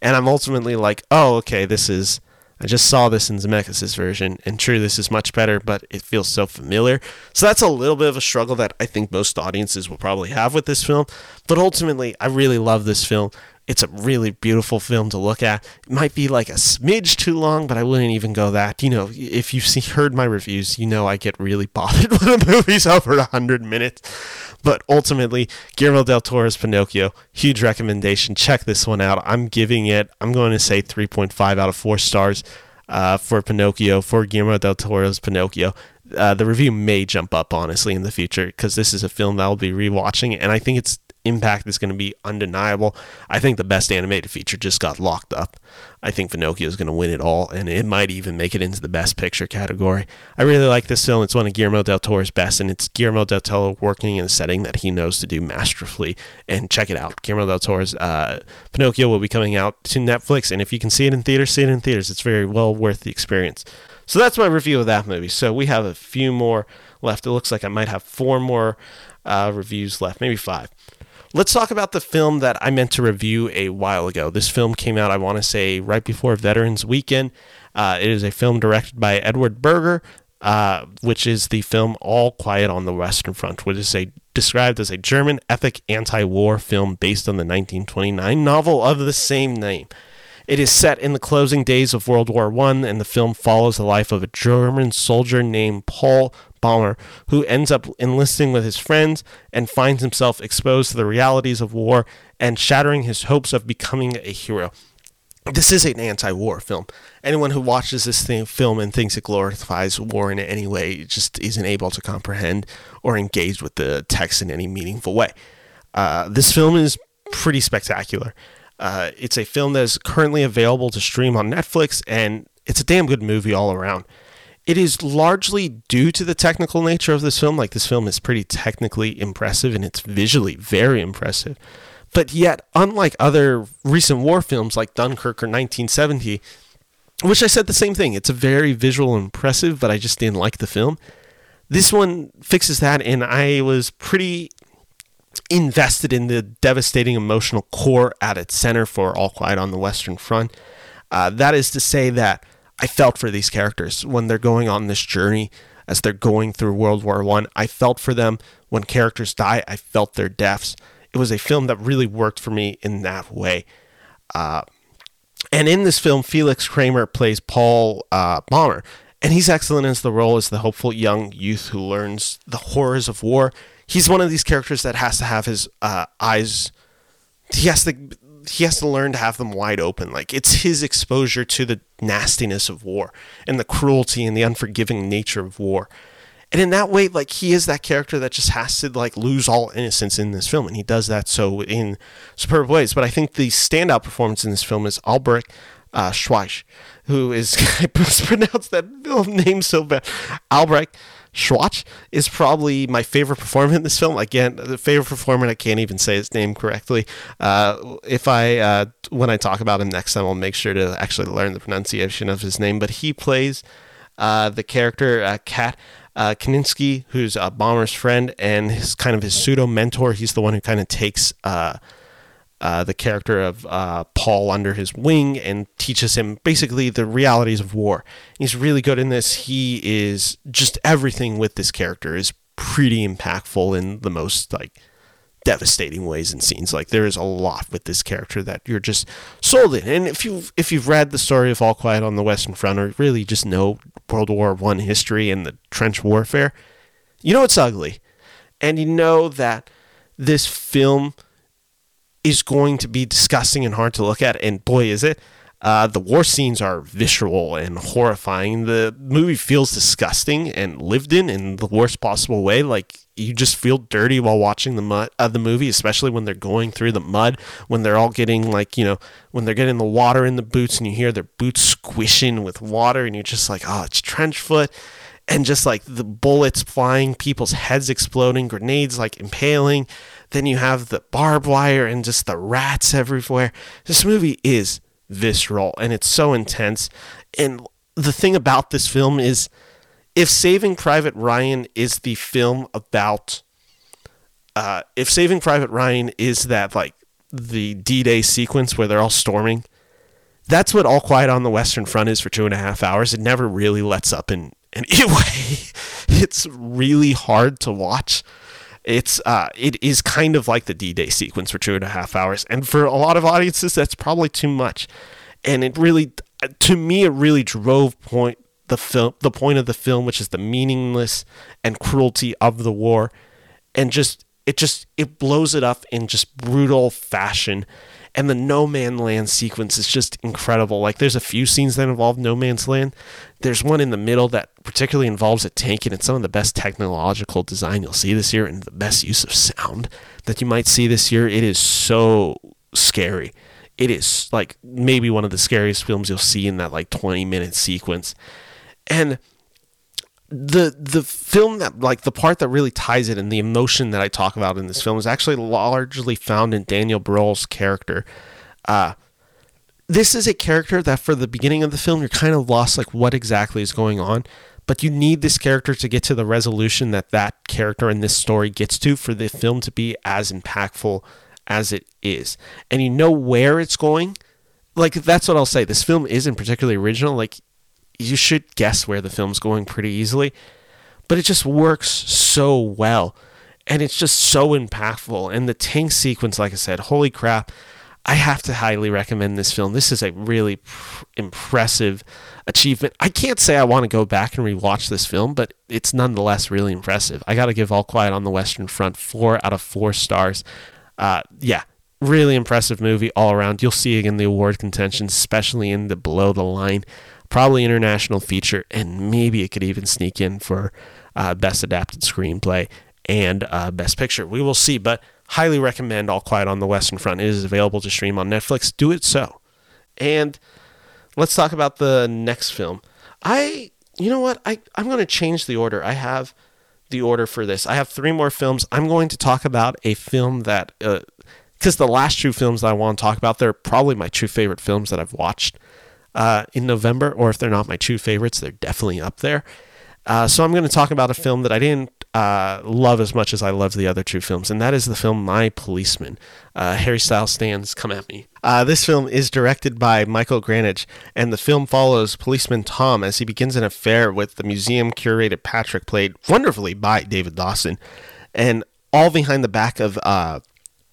and I'm ultimately like, oh, okay, this is. I just saw this in Zemeckis' version, and true, this is much better, but it feels so familiar. So that's a little bit of a struggle that I think most audiences will probably have with this film. But ultimately, I really love this film. It's a really beautiful film to look at. It might be like a smidge too long, but I wouldn't even go that. You know, if you've seen, heard my reviews, you know I get really bothered when a movie's over 100 minutes. But ultimately, Guillermo del Toro's Pinocchio, huge recommendation. Check this one out. I'm giving it, I'm going to say 3.5 out of 4 stars uh, for Pinocchio, for Guillermo del Toro's Pinocchio. Uh, the review may jump up honestly in the future because this is a film that I'll be rewatching, and I think it's impact is going to be undeniable. I think the best animated feature just got locked up. I think Pinocchio is going to win it all, and it might even make it into the best picture category. I really like this film. It's one of Guillermo del Toro's best, and it's Guillermo del Toro working in a setting that he knows to do masterfully. And check it out. Guillermo del Toro's uh, Pinocchio will be coming out to Netflix, and if you can see it in theaters, see it in theaters. It's very well worth the experience. So that's my review of that movie. So we have a few more left. It looks like I might have four more uh, reviews left, maybe five. Let's talk about the film that I meant to review a while ago. This film came out, I want to say, right before Veterans Weekend. Uh, it is a film directed by Edward Berger, uh, which is the film All Quiet on the Western Front, which is a, described as a German epic anti-war film based on the 1929 novel of the same name. It is set in the closing days of World War I, and the film follows the life of a German soldier named Paul Baumer, who ends up enlisting with his friends and finds himself exposed to the realities of war and shattering his hopes of becoming a hero. This is an anti war film. Anyone who watches this thing, film and thinks it glorifies war in any way just isn't able to comprehend or engage with the text in any meaningful way. Uh, this film is pretty spectacular. Uh, it's a film that is currently available to stream on Netflix, and it's a damn good movie all around it is largely due to the technical nature of this film. Like, this film is pretty technically impressive and it's visually very impressive. But yet, unlike other recent war films like Dunkirk or 1917, which I said the same thing, it's a very visual impressive, but I just didn't like the film. This one fixes that, and I was pretty invested in the devastating emotional core at its center for All Quiet on the Western Front. Uh, that is to say that I felt for these characters when they're going on this journey as they're going through World War One. I. I felt for them when characters die. I felt their deaths. It was a film that really worked for me in that way. Uh, and in this film, Felix Kammerer plays Paul uh, Baumer, and he's excellent as the role as the hopeful young youth who learns the horrors of war. He's one of these characters that has to have his uh, eyes. He has to he has to learn to have them wide open. Like it's his exposure to the nastiness of war and the cruelty and the unforgiving nature of war. And in that way, like he is that character that just has to like lose all innocence in this film, and he does that so in superb ways. But I think the standout performance in this film is Albrecht uh, Schweich, who is I mispronounced that name so bad. Albrecht Schwach is probably my favorite performer in this film. Again, the favorite performer, I can't even say his name correctly. Uh, if I, uh, when I talk about him next time, I'll make sure to actually learn the pronunciation of his name. But he plays uh, the character uh, Kat uh, Kaninsky, who's a Baumer's friend and his kind of his pseudo mentor. He's the one who kind of takes uh, the character of uh, Paul under his wing and teaches him basically the realities of war. He's really good in this. He is just everything with this character is pretty impactful in the most like devastating ways and scenes. Like there is a lot with this character that you're just sold in. And if you if you've read the story of All Quiet on the Western Front or really just know World War One history and the trench warfare, you know it's ugly, and you know that this film is going to be disgusting and hard to look at. And boy, is it. Uh, the war scenes are visceral and horrifying. The movie feels disgusting and lived in in the worst possible way. Like you just feel dirty while watching the mud of uh, the movie, especially when they're going through the mud, when they're all getting like you know when they're getting the water in the boots and you hear their boots squishing with water and you're just like oh it's trench foot and just like the bullets flying, people's heads exploding, grenades like impaling. Then you have the barbed wire and just the rats everywhere. This movie is visceral and it's so intense. And the thing about this film is if Saving Private Ryan is the film about uh, if Saving Private Ryan is that like the D-Day sequence where they're all storming, that's what All Quiet on the Western Front is for two and a half hours. It never really lets up in any way. It's really hard to watch. It's uh, it is kind of like the D-Day sequence for two and a half hours, and for a lot of audiences, that's probably too much. And it really, to me, it really drove point the film, the point of the film, which is the meaningless and cruelty of the war, and just it just it blows it up in just brutal fashion and the no man land sequence is just incredible. Like there's a few scenes that involve no man's land. There's one in the middle that particularly involves a tank and it's some of the best technological design you'll see this year and the best use of sound that you might see this year. It is so scary. It is like maybe one of the scariest films you'll see in that like 20 minute sequence. And the the film that like the part that really ties it and the emotion that I talk about in this film is actually largely found in Daniel Bruhl's character. Uh, this is a character that for the beginning of the film you're kind of lost like what exactly is going on, but you need this character to get to the resolution that that character in this story gets to for the film to be as impactful as it is. And you know where it's going. Like that's what I'll say. This film isn't particularly original. Like you should guess where the film's going pretty easily. But it just works so well. And it's just so impactful. And the tank sequence, like I said, holy crap. I have to highly recommend this film. This is a really pr- impressive achievement. I can't say I want to go back and rewatch this film, but it's nonetheless really impressive. I got to give All Quiet on the Western Front four out of four stars. Uh, yeah, really impressive movie all around. You'll see it in the award contention, especially in the below the line probably international feature, and maybe it could even sneak in for uh, best adapted screenplay and uh, best picture. We will see, but highly recommend All Quiet on the Western Front. It is available to stream on Netflix. Do it so. And let's talk about the next film. I, you know what? I, I'm going to change the order. I have the order for this. I have three more films. I'm going to talk about a film that, because uh, the last two films that I want to talk about, they're probably my two favorite films that I've watched uh, in November, or if they're not my two favorites, they're definitely up there. Uh, so I'm going to talk about a film that I didn't uh, love as much as I loved the other two films, and that is the film My Policeman. Uh, Harry Styles stands, come at me. Uh, this film is directed by Michael Grandage, and the film follows policeman Tom as he begins an affair with the museum curator Patrick, played wonderfully by David Dawson, and all behind the back of uh,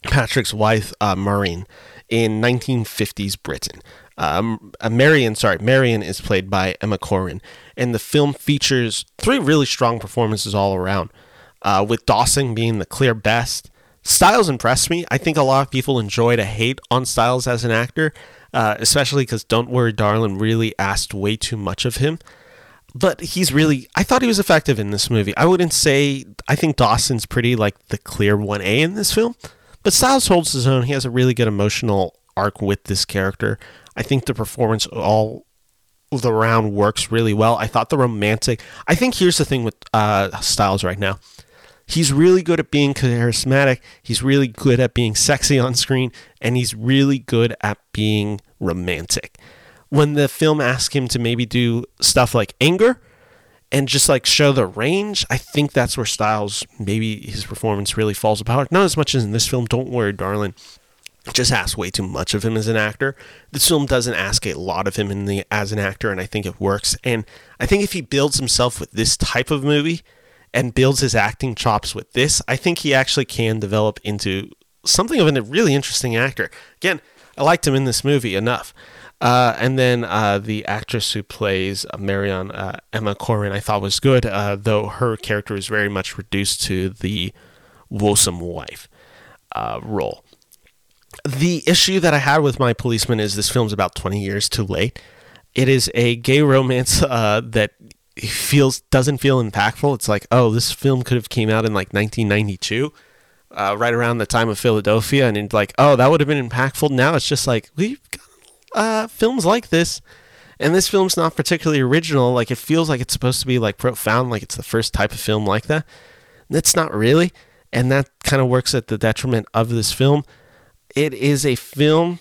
Patrick's wife, Maureen, in 1950s Britain. Um, uh, Marion, sorry, Marion is played by Emma Corrin, and the film features three really strong performances all around. Uh, with Dawson being the clear best. Styles impressed me. I think a lot of people enjoy to hate on Styles as an actor, uh, especially because Don't Worry, Darling really asked way too much of him. But he's really, I thought he was effective in this movie. I wouldn't say, I think Dawson's pretty like the clear 1A in this film, but Styles holds his own. He has a really good emotional arc with this character. I think the performance all the round works really well. I thought the romantic. I think here's the thing with uh, Styles right now. He's really good at being charismatic. He's really good at being sexy on screen, and he's really good at being romantic. When the film asks him to maybe do stuff like anger and just like show the range, I think that's where Styles maybe his performance really falls apart. Not as much as in this film. Don't worry, darling just asks way too much of him as an actor. This film doesn't ask a lot of him in the as an actor, and I think it works. And I think if he builds himself with this type of movie and builds his acting chops with this, I think he actually can develop into something of a really interesting actor. Again, I liked him in this movie enough. Uh, and then uh, the actress who plays uh, Marion uh, Emma Corrin, I thought was good, uh, though her character is very much reduced to the woesome wife uh, role. The issue that I had with my policeman is this film's about 20 years too late. It is a gay romance uh, that feels doesn't feel impactful. It's like, oh, this film could have came out in like 1992, uh, right around the time of Philadelphia, and it's like, oh, that would have been impactful. Now it's just like we've got uh, films like this, and this film's not particularly original. Like it feels like it's supposed to be like profound, like it's the first type of film like that. It's not really, and that kind of works at the detriment of this film. It is a film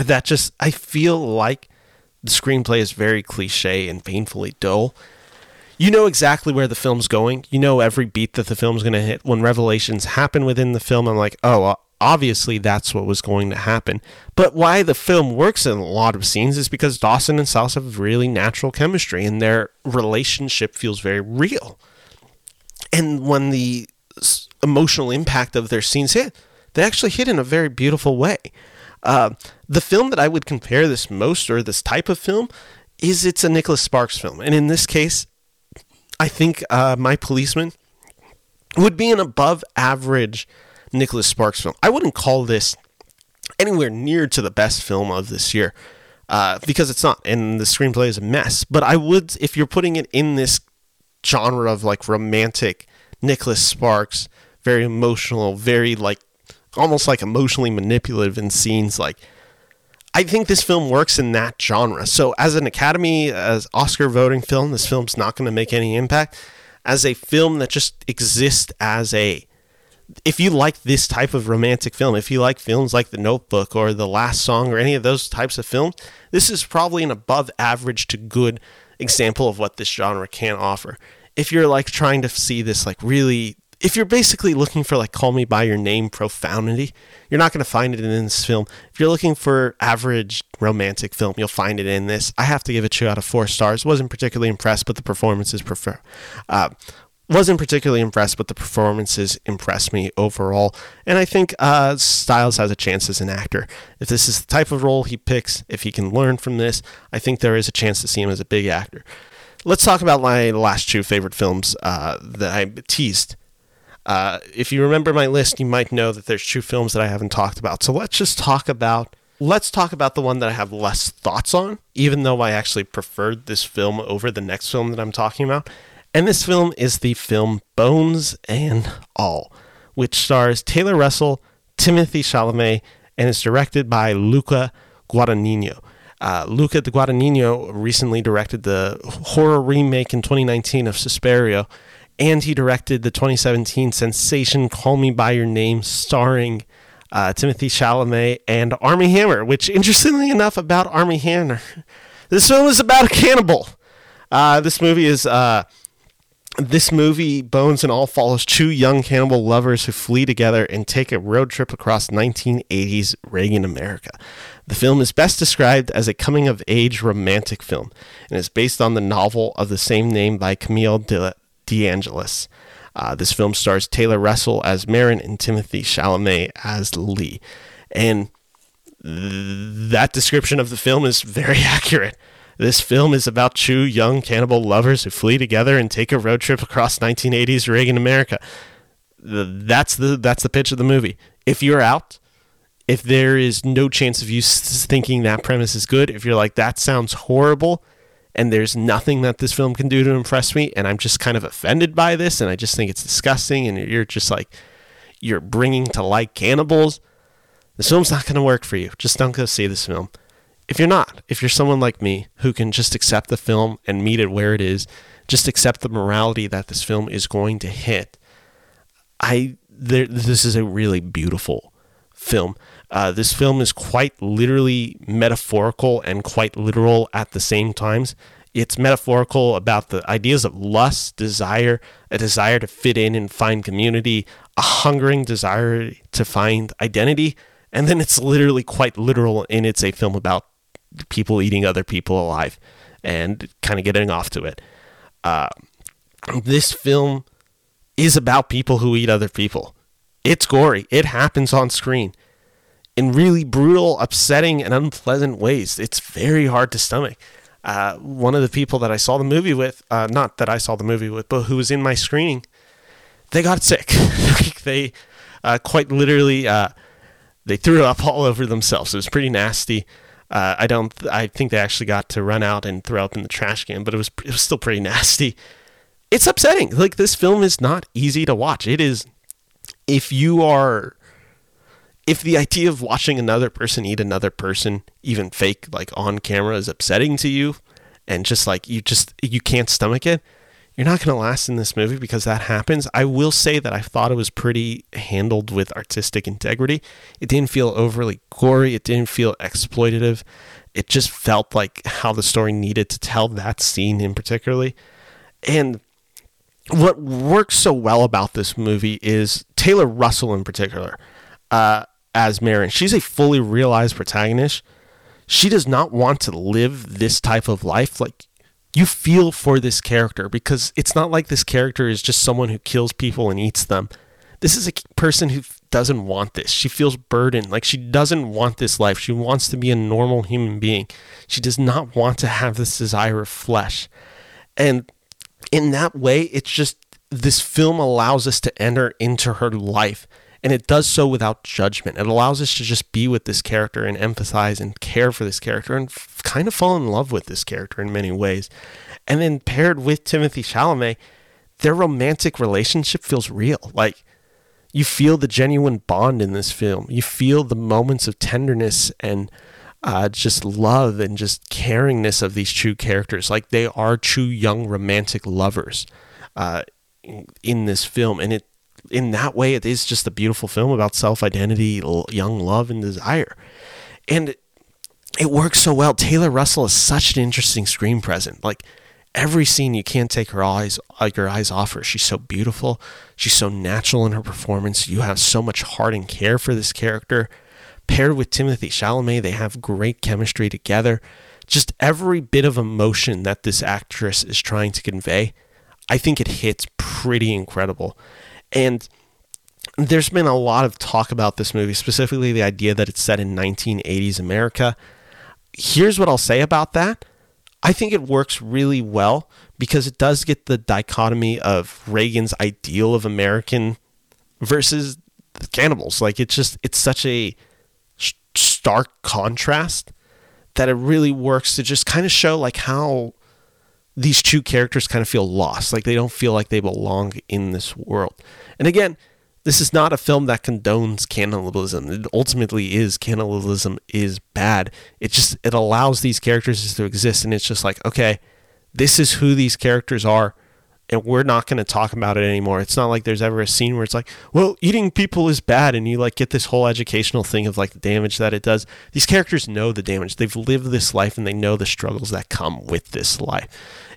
that just I feel like the screenplay is very cliche and painfully dull. You know exactly where the film's going. You know every beat that the film's going to hit. When revelations happen within the film, I'm like, oh, obviously that's what was going to happen. But why the film works in a lot of scenes is because Dawson and South have really natural chemistry and their relationship feels very real. And when the emotional impact of their scenes hit, they actually hit in a very beautiful way. Uh, the film that I would compare this most, or this type of film, is it's a Nicholas Sparks film, and in this case, I think uh, My Policeman would be an above average Nicholas Sparks film. I wouldn't call this anywhere near to the best film of this year uh, because it's not, and the screenplay is a mess. But I would, if you're putting it in this genre of like romantic Nicholas Sparks, very emotional, very like almost like emotionally manipulative in scenes like I think this film works in that genre. So as an Academy as Oscar voting film, this film's not going to make any impact. As a film that just exists as a if you like this type of romantic film, if you like films like The Notebook or The Last Song or any of those types of films, this is probably an above average to good example of what this genre can offer. If you're like trying to see this like really if you're basically looking for like call me by your name profundity, you're not going to find it in this film. If you're looking for average romantic film, you'll find it in this. I have to give it two out of four stars. Wasn't particularly impressed, but the performances prefer. Uh, wasn't particularly impressed, but the performances impressed me overall. And I think uh, Styles has a chance as an actor. If this is the type of role he picks, if he can learn from this, I think there is a chance to see him as a big actor. Let's talk about my last two favorite films uh, that I teased uh, if you remember my list, you might know that there's two films that I haven't talked about. So let's just talk about let's talk about the one that I have less thoughts on, even though I actually preferred this film over the next film that I'm talking about. And this film is the film Bones and All, which stars Taylor Russell, Timothée Chalamet, and is directed by Luca Guadagnino. Uh, Luca Guadagnino recently directed the horror remake in 2019 of Suspiria, and he directed the 2017 sensation Call Me By Your Name, starring uh, Timothée Chalamet and Armie Hammer, which, interestingly enough, about Armie Hammer, this film is about a cannibal. Uh, this movie is. Uh, this movie, Bones and All, follows two young cannibal lovers who flee together and take a road trip across 1980s Reagan America. The film is best described as a coming of age romantic film and is based on the novel of the same name by Camille de DeAngelis. Uh, this film stars Taylor Russell as Marin and Timothée Chalamet as Lee. And th- that description of the film is very accurate. This film is about two young cannibal lovers who flee together and take a road trip across 1980s Reagan America. That's the that's the pitch of the movie. If you're out, if there is no chance of you thinking that premise is good, if you're like that sounds horrible, and there's nothing that this film can do to impress me and i'm just kind of offended by this and i just think it's disgusting and you're just like you're bringing to light cannibals. This film's not going to work for you. Just don't go see this film. If you're not if you're someone like me who can just accept the film and meet it where it is just accept the morality that this film is going to hit i there, this is a really beautiful film uh, this film is quite literally metaphorical and quite literal at the same times. It's metaphorical about the ideas of lust, desire, a desire to fit in and find community, a hungering desire to find identity, and then it's literally quite literal and it's a film about people eating other people alive and kind of getting off to it. Uh, this film is about people who eat other people. It's gory. It happens on screen in really brutal, upsetting, and unpleasant ways. It's very hard to stomach. Uh, one of the people that I saw the movie with, uh, not that I saw the movie with, but who was in my screening, they got sick. they uh, quite literally, uh, they threw up all over themselves. It was pretty nasty. Uh, I don't. I think they actually got to run out and throw up in the trash can, but it was it was still pretty nasty. It's upsetting. Like this film is not easy to watch. It is if you are if the idea of watching another person eat another person, even fake like on camera is upsetting to you and just like you just you can't stomach it, you're not going to last in this movie because that happens. I will say that I thought it was pretty handled with artistic integrity. It didn't feel overly gory, it didn't feel exploitative. It just felt like how the story needed to tell that scene in particularly. And what works so well about this movie is Taylor Russell in particular. Uh, as Marin. She's a fully realized protagonist. She does not want to live this type of life. Like you feel for this character because it's not like this character is just someone who kills people and eats them. This is a person who doesn't want this. She feels burdened. Like she doesn't want this life. She wants to be a normal human being. She does not want to have this desire of flesh. And in that way, it's just this film allows us to enter into her life and it does so without judgment. It allows us to just be with this character and empathize and care for this character and f- kind of fall in love with this character in many ways. And then paired with Timothée Chalamet, their romantic relationship feels real. Like you feel the genuine bond in this film. You feel the moments of tenderness and uh, just love and just caringness of these true characters. Like they are true young romantic lovers uh, in this film, and it in that way, it is just a beautiful film about self identity, young love, and desire. And it works so well. Taylor Russell is such an interesting screen present. Like every scene, you can't take her eyes like your eyes off her. She's so beautiful. She's so natural in her performance. You have so much heart and care for this character. Paired with Timothée Chalamet, they have great chemistry together. Just every bit of emotion that this actress is trying to convey, I think it hits pretty incredible. And there's been a lot of talk about this movie, specifically the idea that it's set in 1980s America. Here's what I'll say about that. I think it works really well because it does get the dichotomy of Reagan's ideal of American versus the cannibals. Like it's just it's such a stark contrast that it really works to just kind of show like how these two characters kind of feel lost. Like they don't feel like they belong in this world. And again, this is not a film that condones cannibalism. It ultimately is cannibalism is bad. It just it allows these characters to exist and it's just like, okay, this is who these characters are and we're not going to talk about it anymore. It's not like there's ever a scene where it's like, well, eating people is bad and you like get this whole educational thing of like the damage that it does. These characters know the damage. They've lived this life and they know the struggles that come with this life.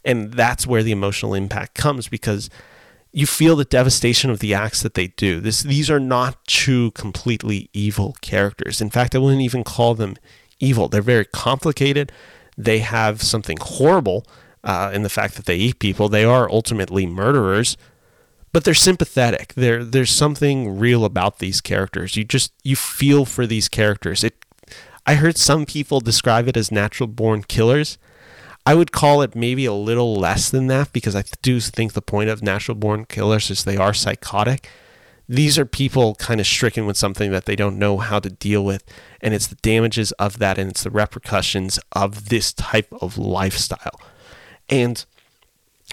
And that's where the emotional impact comes because you feel the devastation of the acts that they do. This these are not two completely evil characters. In fact, I wouldn't even call them evil. They're very complicated. They have something horrible uh, in the fact that they eat people. They are ultimately murderers, but they're sympathetic. There there's something real about these characters. You just you feel for these characters. It I heard some people describe it as natural born killers. I would call it maybe a little less than that because I do think the point of natural born killers is they are psychotic. These are people kind of stricken with something that they don't know how to deal with. And it's the damages of that and it's the repercussions of this type of lifestyle. And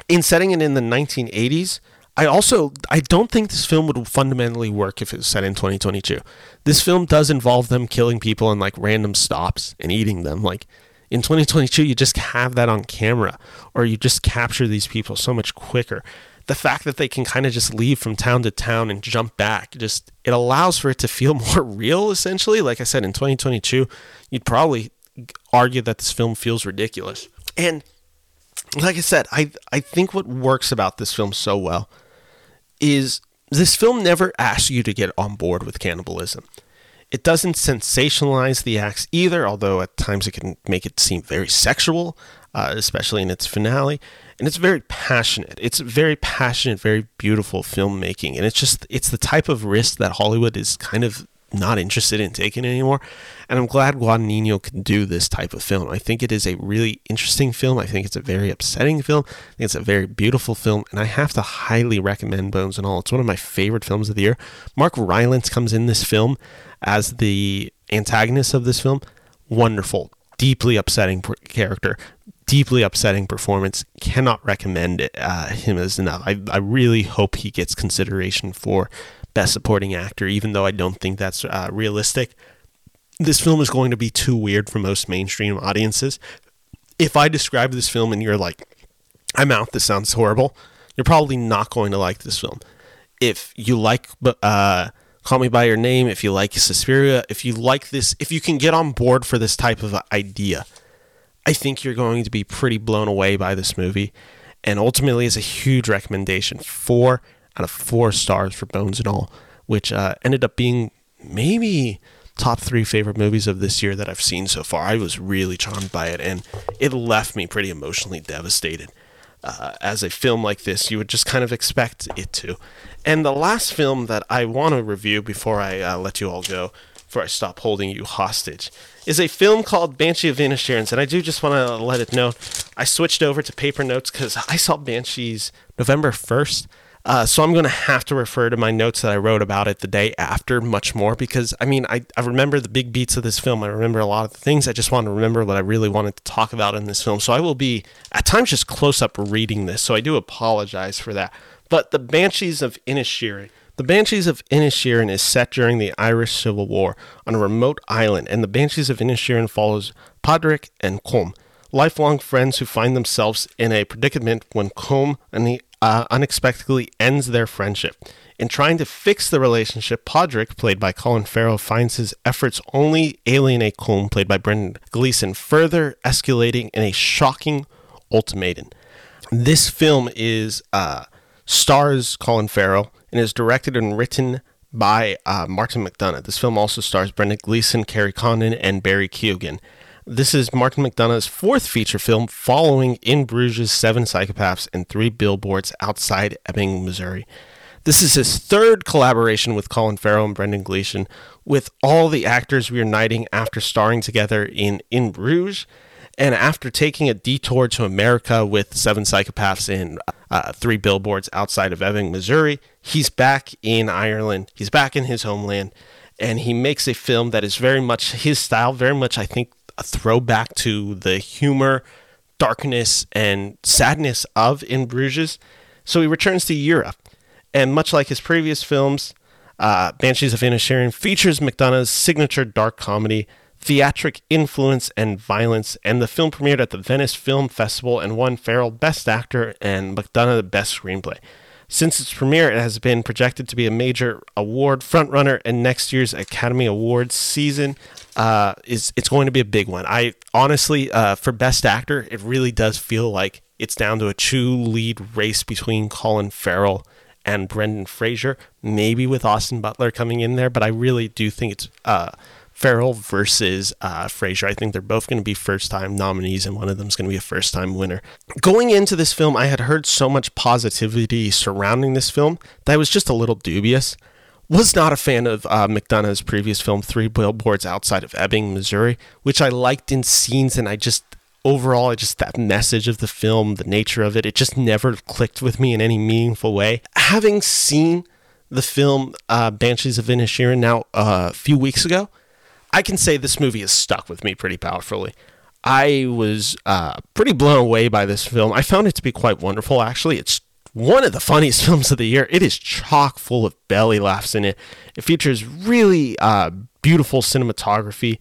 in setting it in the 1980s, I also I don't think this film would fundamentally work if it was set in 2022. This film does involve them killing people in like random stops and eating them. Like in 2022 you just have that on camera or you just capture these people so much quicker the fact that they can kind of just leave from town to town and jump back just it allows for it to feel more real essentially like i said in 2022 you'd probably argue that this film feels ridiculous and like i said i i think what works about this film so well is this film never asks you to get on board with cannibalism it doesn't sensationalize the acts either, although at times it can make it seem very sexual, uh, especially in its finale. And it's very passionate. It's very passionate, very beautiful filmmaking. And it's just, it's the type of risk that Hollywood is kind of not interested in taking anymore. And I'm glad Guadagnino can do this type of film. I think it is a really interesting film. I think it's a very upsetting film. I think it's a very beautiful film. And I have to highly recommend Bones and All. It's one of my favorite films of the year. Mark Rylance comes in this film as the antagonist of this film. Wonderful, deeply upsetting character, deeply upsetting performance. Cannot recommend it, uh, him as enough. I, I really hope he gets consideration for Best Supporting Actor, even though I don't think that's uh, realistic. This film is going to be too weird for most mainstream audiences. If I describe this film and you're like, I'm out, this sounds horrible, you're probably not going to like this film. If you like uh, Call Me By Your Name, if you like Suspiria, if you like this, if you can get on board for this type of idea, I think you're going to be pretty blown away by this movie. And ultimately, it's a huge recommendation. Four out of four stars for Bones and All, which uh, ended up being maybe top three favorite movies of this year that I've seen so far. I was really charmed by it, and it left me pretty emotionally devastated. Uh, as a film like this, you would just kind of expect it to. And the last film that I want to review before I uh, let you all go, before I stop holding you hostage, is a film called Banshee of Inisherin. And I do just want to let it know I switched over to paper notes because I saw Banshees November 1st. Uh, so I'm going to have to refer to my notes that I wrote about it the day after much more because I mean, I, I remember the big beats of this film. I remember a lot of the things. I just want to remember what I really wanted to talk about in this film. So I will be at times just close up reading this. So I do apologize for that. But the Banshees of Inisherin. The Banshees of Inisherin is set during the Irish Civil War on a remote island, and the Banshees of Inisherin follows Pádraic and Colm, lifelong friends who find themselves in a predicament when Colm and the uh, unexpectedly ends their friendship. In trying to fix the relationship, Pádraic, played by Colin Farrell, finds his efforts only alienate Colm, played by Brendan Gleeson, further escalating in a shocking ultimatum. This film is uh, stars Colin Farrell and is directed and written by uh, Martin McDonagh. This film also stars Brendan Gleeson, Kerry Condon, and Barry Keoghan. This is Martin McDonagh's fourth feature film following In Bruges, Seven Psychopaths, and Three Billboards Outside Ebbing, Missouri. This is his third collaboration with Colin Farrell and Brendan Gleeson, with all the actors reuniting after starring together in In Bruges and after taking a detour to America with Seven Psychopaths and uh, Three Billboards Outside of Ebbing, Missouri. He's back in Ireland, he's back in his homeland, and he makes a film that is very much his style, very much, I think, throwback to the humor, darkness, and sadness of In Bruges. So he returns to Europe. And much like his previous films, uh, Banshees of Inisherin features McDonagh's signature dark comedy, theatric influence, and violence. And the film premiered at the Venice Film Festival and won Farrell Best Actor and McDonagh the Best Screenplay. Since its premiere, it has been projected to be a major award frontrunner in next year's Academy Awards season. Uh, is it's going to be a big one. I honestly, uh, for Best Actor, it really does feel like it's down to a true lead race between Colin Farrell and Brendan Fraser, maybe with Austin Butler coming in there. But I really do think it's uh, Farrell versus uh, Fraser. I think they're both going to be first time nominees, and one of them is going to be a first time winner. Going into this film, I had heard so much positivity surrounding this film that I was just a little dubious. Was not a fan of uh, McDonagh's previous film, Three Billboards Outside of Ebbing, Missouri, which I liked in scenes, and I just overall, I just that message of the film, the nature of it, it just never clicked with me in any meaningful way. Having seen the film uh, Banshees of Inisherin now uh, a few weeks ago, I can say this movie has stuck with me pretty powerfully. I was uh, pretty blown away by this film. I found it to be quite wonderful, actually. It's one of the funniest films of the year. It is chock full of belly laughs in it. It features really uh, beautiful cinematography.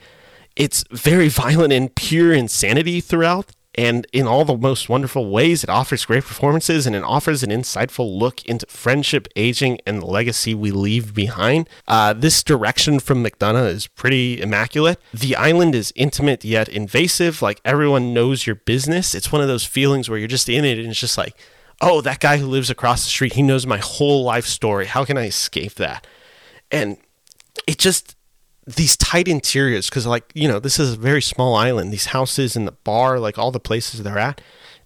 It's very violent and pure insanity throughout and in all the most wonderful ways. It offers great performances and it offers an insightful look into friendship, aging, and the legacy we leave behind. Uh, this direction from McDonagh is pretty immaculate. The island is intimate yet invasive, like everyone knows your business. It's one of those feelings where you're just in it and it's just like, oh, that guy who lives across the street, he knows my whole life story. How can I escape that? And it just these tight interiors because like you know this is a very small island these houses and the bar like all the places they're at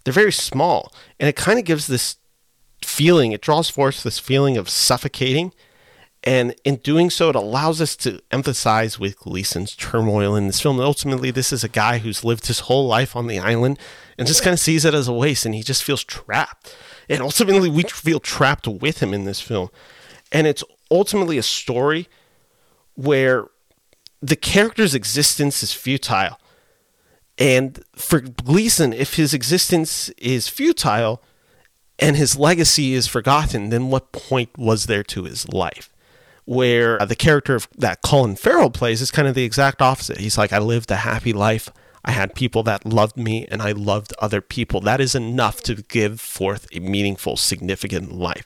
they're very small and it kind of gives this feeling it draws forth this feeling of suffocating And in doing so, it allows us to emphasize with Gleeson's turmoil in this film. And ultimately, this is a guy who's lived his whole life on the island and just kind of sees it as a waste and he just feels trapped. And ultimately, we feel trapped with him in this film. And it's ultimately a story where the character's existence is futile. And for Gleeson, if his existence is futile and his legacy is forgotten, then what point was there to his life? Where the character that Colin Farrell plays is kind of the exact opposite. He's like, I lived a happy life. I had people that loved me and I loved other people. That is enough to give forth a meaningful, significant life.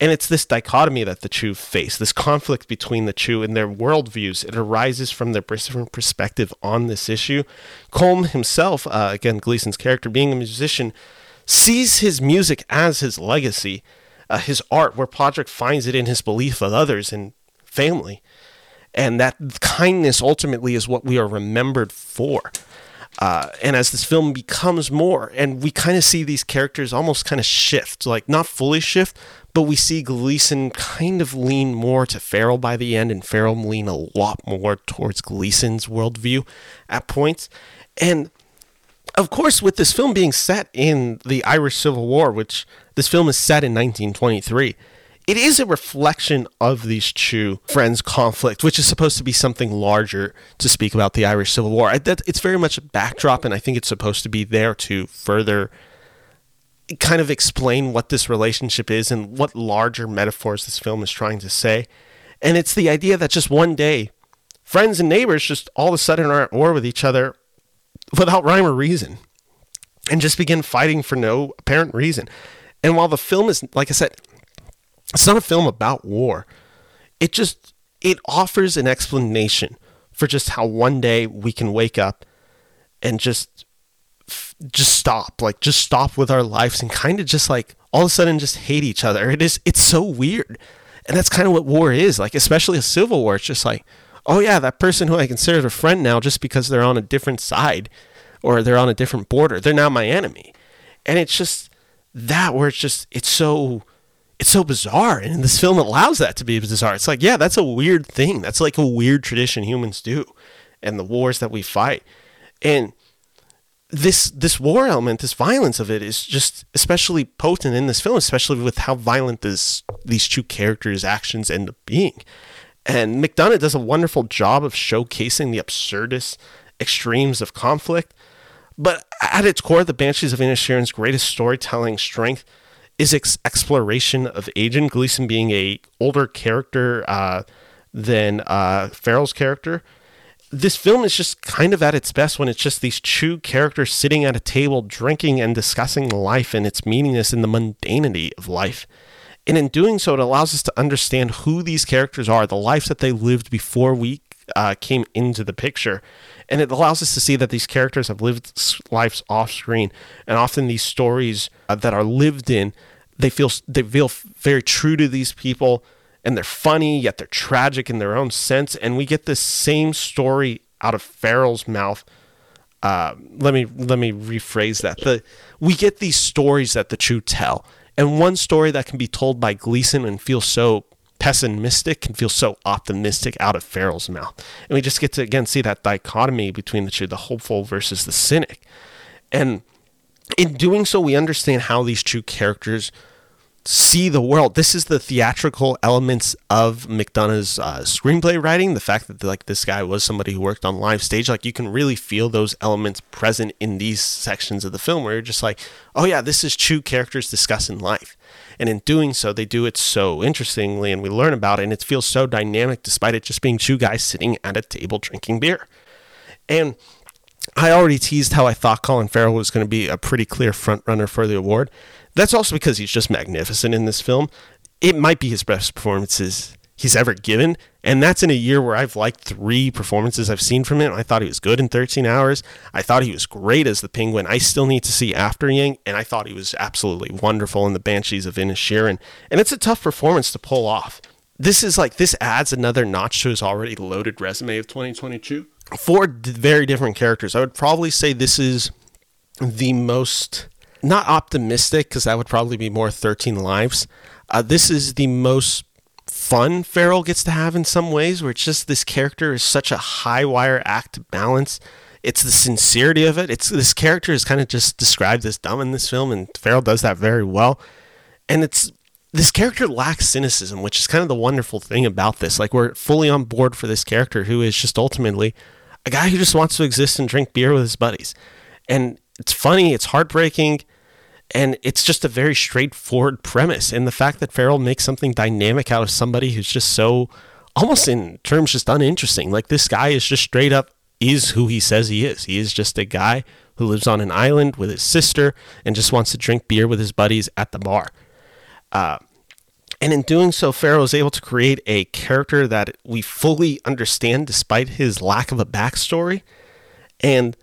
And it's this dichotomy that the Chew face, this conflict between the Chew and their worldviews. It arises from their different perspective on this issue. Colm himself, uh, again, Gleeson's character, being a musician, sees his music as his legacy, uh, his art, where Pádraic finds it in his belief of others and family. And that kindness ultimately is what we are remembered for. Uh, and as this film becomes more, and we kind of see these characters almost kind of shift, like not fully shift, but we see Gleeson kind of lean more to Farrell by the end, and Farrell lean a lot more towards Gleeson's worldview at points. And of course, with this film being set in the Irish Civil War, which this film is set in 1923, it is a reflection of these two friends' conflict, which is supposed to be something larger to speak about the Irish Civil War. It's very much a backdrop, and I think it's supposed to be there to further kind of explain what this relationship is and what larger metaphors this film is trying to say. And it's the idea that just one day, friends and neighbors just all of a sudden are at war with each other without rhyme or reason and just begin fighting for no apparent reason. And while the film is, like I said, it's not a film about war, it just it offers an explanation for just how one day we can wake up and just just stop like just stop with our lives and kind of just like all of a sudden just hate each other. It is it's so weird. And that's kind of what war is like especially a civil war. It's just like oh yeah that person who i consider a friend now just because they're on a different side or they're on a different border they're now my enemy. And it's just that where it's just it's so it's so bizarre and this film allows that to be bizarre it's like yeah that's a weird thing that's like a weird tradition humans do and the wars that we fight and this this war element, this violence of it is just especially potent in this film, especially with how violent this these two characters' actions end up being. And McDonagh does a wonderful job of showcasing the absurdist extremes of conflict. But at its core, the Banshees of Inisherin's greatest storytelling strength is its exploration of Agent Gleeson being a older character uh, than uh, Farrell's character, this film is just kind of at its best when it's just these two characters sitting at a table drinking and discussing life and its meaningless and the mundanity of life. And in doing so, it allows us to understand who these characters are, the lives that they lived before we uh, came into the picture. And it allows us to see that these characters have lived lives off screen. And often these stories uh, that are lived in, they feel they feel very true to these people and they're funny, yet they're tragic in their own sense. And we get this same story out of Farrell's mouth. Uh, let me let me rephrase that. The we get these stories that the true tell, and one story that can be told by Gleeson and feel so pessimistic can feel so optimistic out of Farrell's mouth, and we just get to again see that dichotomy between the two, the hopeful versus the cynic, and in doing so, we understand how these two characters see the world. This is the theatrical elements of McDonagh's uh, screenplay writing. The fact that like this guy was somebody who worked on live stage, like you can really feel those elements present in these sections of the film, where you're just like, oh yeah, this is two characters discussing life. And in doing so, they do it so interestingly, and we learn about it, and it feels so dynamic, despite it just being two guys sitting at a table drinking beer. And I already teased how I thought Colin Farrell was going to be a pretty clear frontrunner for the award. That's also because he's just magnificent in this film. It might be his best performances he's ever given, and that's in a year where I've liked three performances I've seen from him. I thought he was good in 13 Hours. I thought he was great as the Penguin. I still need to see After Yang, and I thought he was absolutely wonderful in the Banshees of Inisherin. And it's a tough performance to pull off. This is like this adds another notch to his already loaded resume of 2022. Four very different characters. I would probably say this is the most not optimistic because that would probably be more 13 lives. Uh, this is the most fun Farrell gets to have in some ways, where it's just this character is such a high wire act balance. It's the sincerity of it. It's this character is kind of just described as dumb in this film, and Farrell does that very well. And it's this character lacks cynicism, which is kind of the wonderful thing about this. Like we're fully on board for this character who is just ultimately a guy who just wants to exist and drink beer with his buddies. And it's funny, it's heartbreaking, and it's just a very straightforward premise. And the fact that Farrell makes something dynamic out of somebody who's just so almost in terms just uninteresting. Like this guy is just straight up is who he says he is. He is just a guy who lives on an island with his sister and just wants to drink beer with his buddies at the bar. Uh, and in doing so, Farrell is able to create a character that we fully understand despite his lack of a backstory. And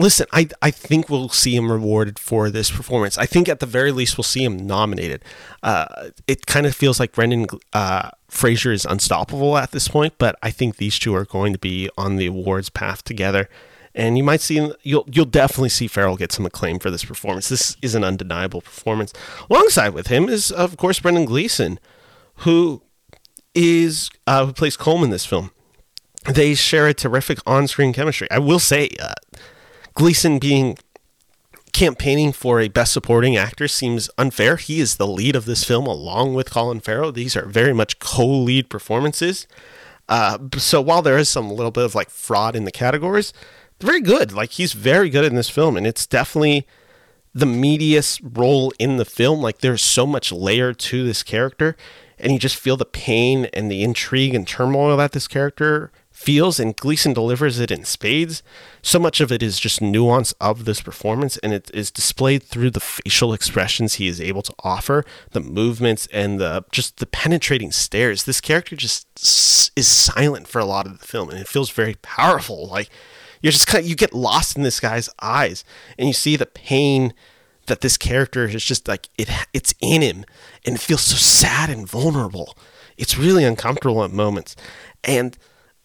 listen, I, I think we'll see him rewarded for this performance. I think at the very least we'll see him nominated. Uh, it kind of feels like Brendan uh, Fraser is unstoppable at this point, but I think these two are going to be on the awards path together and you might see you'll you'll definitely see Farrell get some acclaim for this performance. This is an undeniable performance. Alongside with him is of course Brendan Gleeson, who is uh, who plays Colm in this film. They share a terrific on-screen chemistry. I will say, Gleeson being campaigning for a best supporting actor seems unfair. He is the lead of this film along with Colin Farrell. These are very much co-lead performances. Uh, so while there is some little bit of like fraud in the categories, very good. Like he's very good in this film, and it's definitely the meatiest role in the film. Like there's so much layer to this character, and you just feel the pain and the intrigue and turmoil that this character feels, and Gleeson delivers it in spades. So much of it is just nuance of this performance, and it is displayed through the facial expressions he is able to offer, the movements, and the just the penetrating stares. This character just is silent for a lot of the film, and it feels very powerful. Like you're just kind of, you get lost in this guy's eyes and you see the pain that this character is just like it it's in him and it feels so sad and vulnerable. It's really uncomfortable at moments. And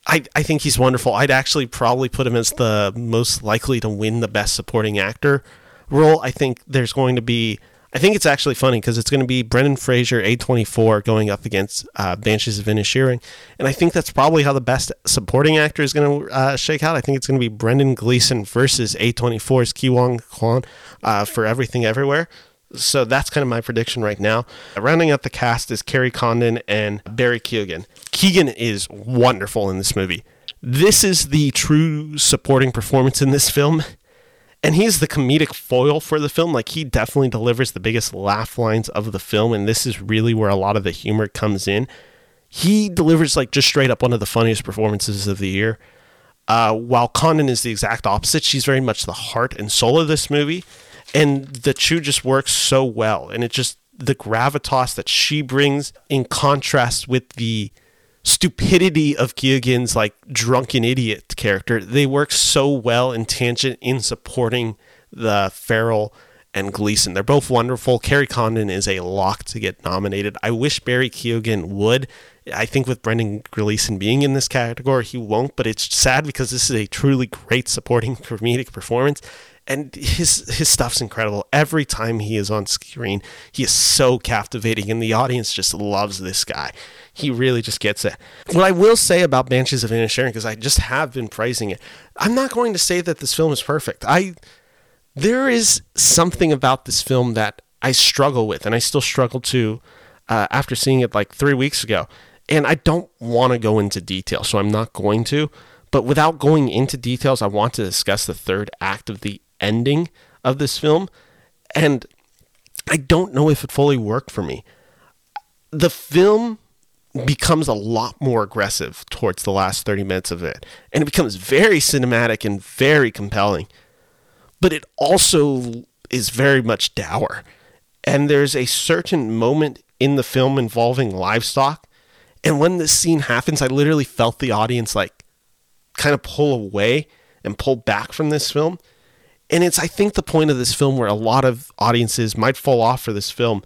I, I think he's wonderful. I'd actually probably put him as the most likely to win the best supporting actor role. I think there's going to be I think it's actually funny because it's going to be Brendan Fraser, A24, going up against uh, Banshees of Inisherin. And I think that's probably how the best supporting actor is going to uh, shake out. I think it's going to be Brendan Gleeson versus A24's Ke Huy Quan uh, for Everything Everywhere. So that's kind of my prediction right now. Rounding out the cast is Kerry Condon and Barry Keoghan. Keegan is wonderful in this movie. This is the true supporting performance in this film and he's the comedic foil for the film. Like he definitely delivers the biggest laugh lines of the film, and this is really where a lot of the humor comes in. He delivers like just straight up one of the funniest performances of the year. Uh, while Condon is the exact opposite, she's very much the heart and soul of this movie, and the two just works so well, and it just the gravitas that she brings in contrast with the stupidity of Keoghan's like drunken idiot character. They work so well in tangent in supporting the Farrell and Gleeson. They're both wonderful. Kerry Condon is a lock to get nominated. I wish Barry Keoghan would. I think with Brendan Gleeson being in this category, he won't, but it's sad because this is a truly great supporting comedic performance and his his stuff's incredible. Every time he is on screen, he is so captivating, and the audience just loves this guy. He really just gets it. What I will say about Banshees of Inisherin, because I just have been praising it, I'm not going to say that this film is perfect. I there is something about this film that I struggle with, and I still struggle to uh, after seeing it like three weeks ago. And I don't want to go into detail, so I'm not going to. But without going into details, I want to discuss the third act of the ending of this film. And I don't know if it fully worked for me. The film becomes a lot more aggressive towards the last 30 minutes of it. And it becomes very cinematic and very compelling. But it also is very much dour. And there's a certain moment in the film involving livestock. And when this scene happens, I literally felt the audience like kind of pull away and pull back from this film and it's I think the point of this film where a lot of audiences might fall off for this film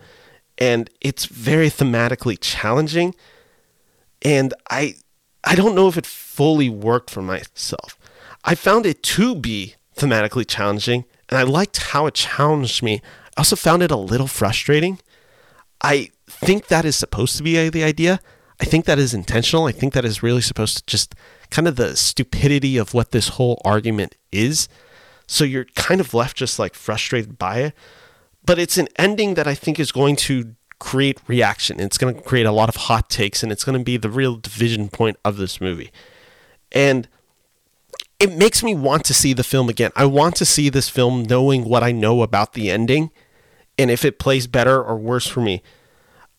and it's very thematically challenging and I I don't know if it fully worked for myself. I found it to be thematically challenging and I liked how it challenged me. I also found it a little frustrating. I think that is supposed to be uh, the idea. I think that is intentional. I think that is really supposed to just kind of the stupidity of what this whole argument is. So you're kind of left just like frustrated by it. But it's an ending that I think is going to create reaction. It's going to create a lot of hot takes and it's going to be the real division point of this movie. And it makes me want to see the film again. I want to see this film knowing what I know about the ending and if it plays better or worse for me.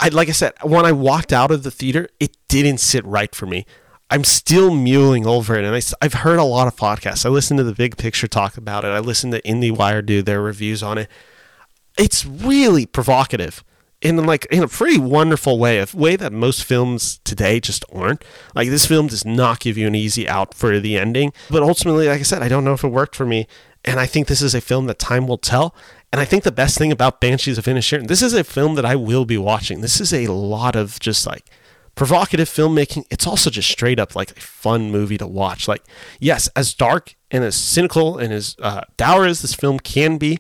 I like I said, when I walked out of the theater, it didn't sit right for me. I'm still mulling over it, and I, I've heard a lot of podcasts. I listened to the Big Picture talk about it. I listened to IndieWire do their reviews on it. It's really provocative in like in a pretty wonderful way, a way that most films today just aren't. Like this film does not give you an easy out for the ending, but ultimately, like I said, I don't know if it worked for me, and I think this is a film that time will tell. And I think the best thing about Banshees of Inisherin, this is a film that I will be watching. This is a lot of just like provocative filmmaking. It's also just straight up like a fun movie to watch. Like, yes, as dark and as cynical and as uh, dour as this film can be,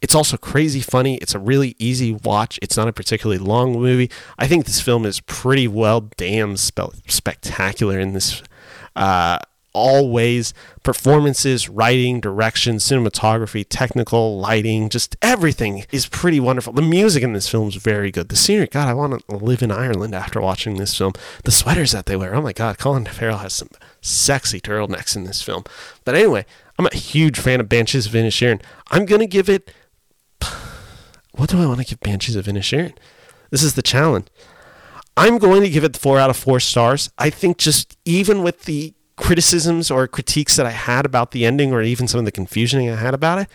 it's also crazy funny. It's a really easy watch. It's not a particularly long movie. I think this film is pretty well damn spe- spectacular in this. Uh, all ways performances, writing, direction, cinematography, technical, lighting, just everything is pretty wonderful. The music in this film is very good. The scenery, God, I want to live in Ireland after watching this film. The sweaters that they wear, oh my God, Colin Farrell has some sexy turtlenecks in this film. But anyway, I'm a huge fan of Banshees of Inisherin. I'm going to give it. What do I want to give Banshees of Inisherin? This is the challenge. I'm going to give it four out of four stars. I think just even with the criticisms or critiques that I had about the ending or even some of the confusion I had about it,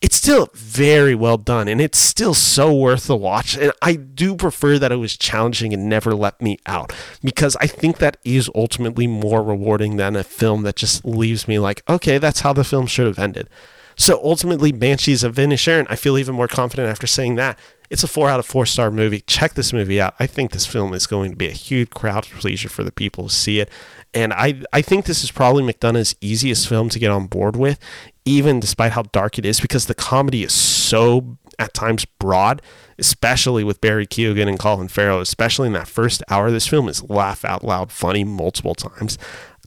it's still very well done and it's still so worth the watch. And I do prefer that it was challenging and never let me out because I think that is ultimately more rewarding than a film that just leaves me like, okay, that's how the film should have ended. So ultimately, Banshees of Inisherin, I feel even more confident after saying that. It's a four out of four star movie. Check this movie out. I think this film is going to be a huge crowd pleaser for the people who see it. And I, I think this is probably McDonagh's easiest film to get on board with, even despite how dark it is, because the comedy is so at times broad, especially with Barry Keoghan and Colin Farrell, especially in that first hour. This film is laugh out loud funny multiple times.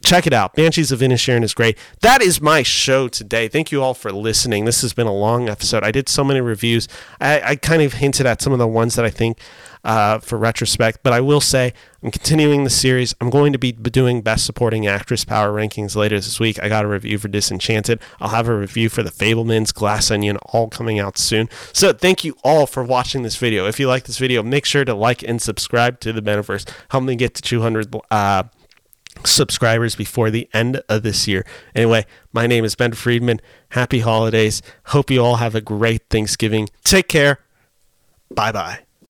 Check it out. Banshees of Inisherin is great. That is my show today. Thank you all for listening. This has been a long episode. I did so many reviews. I, I kind of hinted at some of the ones that I think uh, for retrospect. But I will say I'm continuing the series. I'm going to be doing Best Supporting Actress Power Rankings later this week. I got a review for Disenchanted. I'll have a review for The Fabelmans, Glass Onion, all coming out soon. So thank you all for watching this video. If you like this video, make sure to like and subscribe to the Beneverse. Help me get to 200 uh, subscribers before the end of this year. Anyway, my name is Ben Friedman. Happy holidays. Hope you all have a great Thanksgiving. Take care. Bye bye.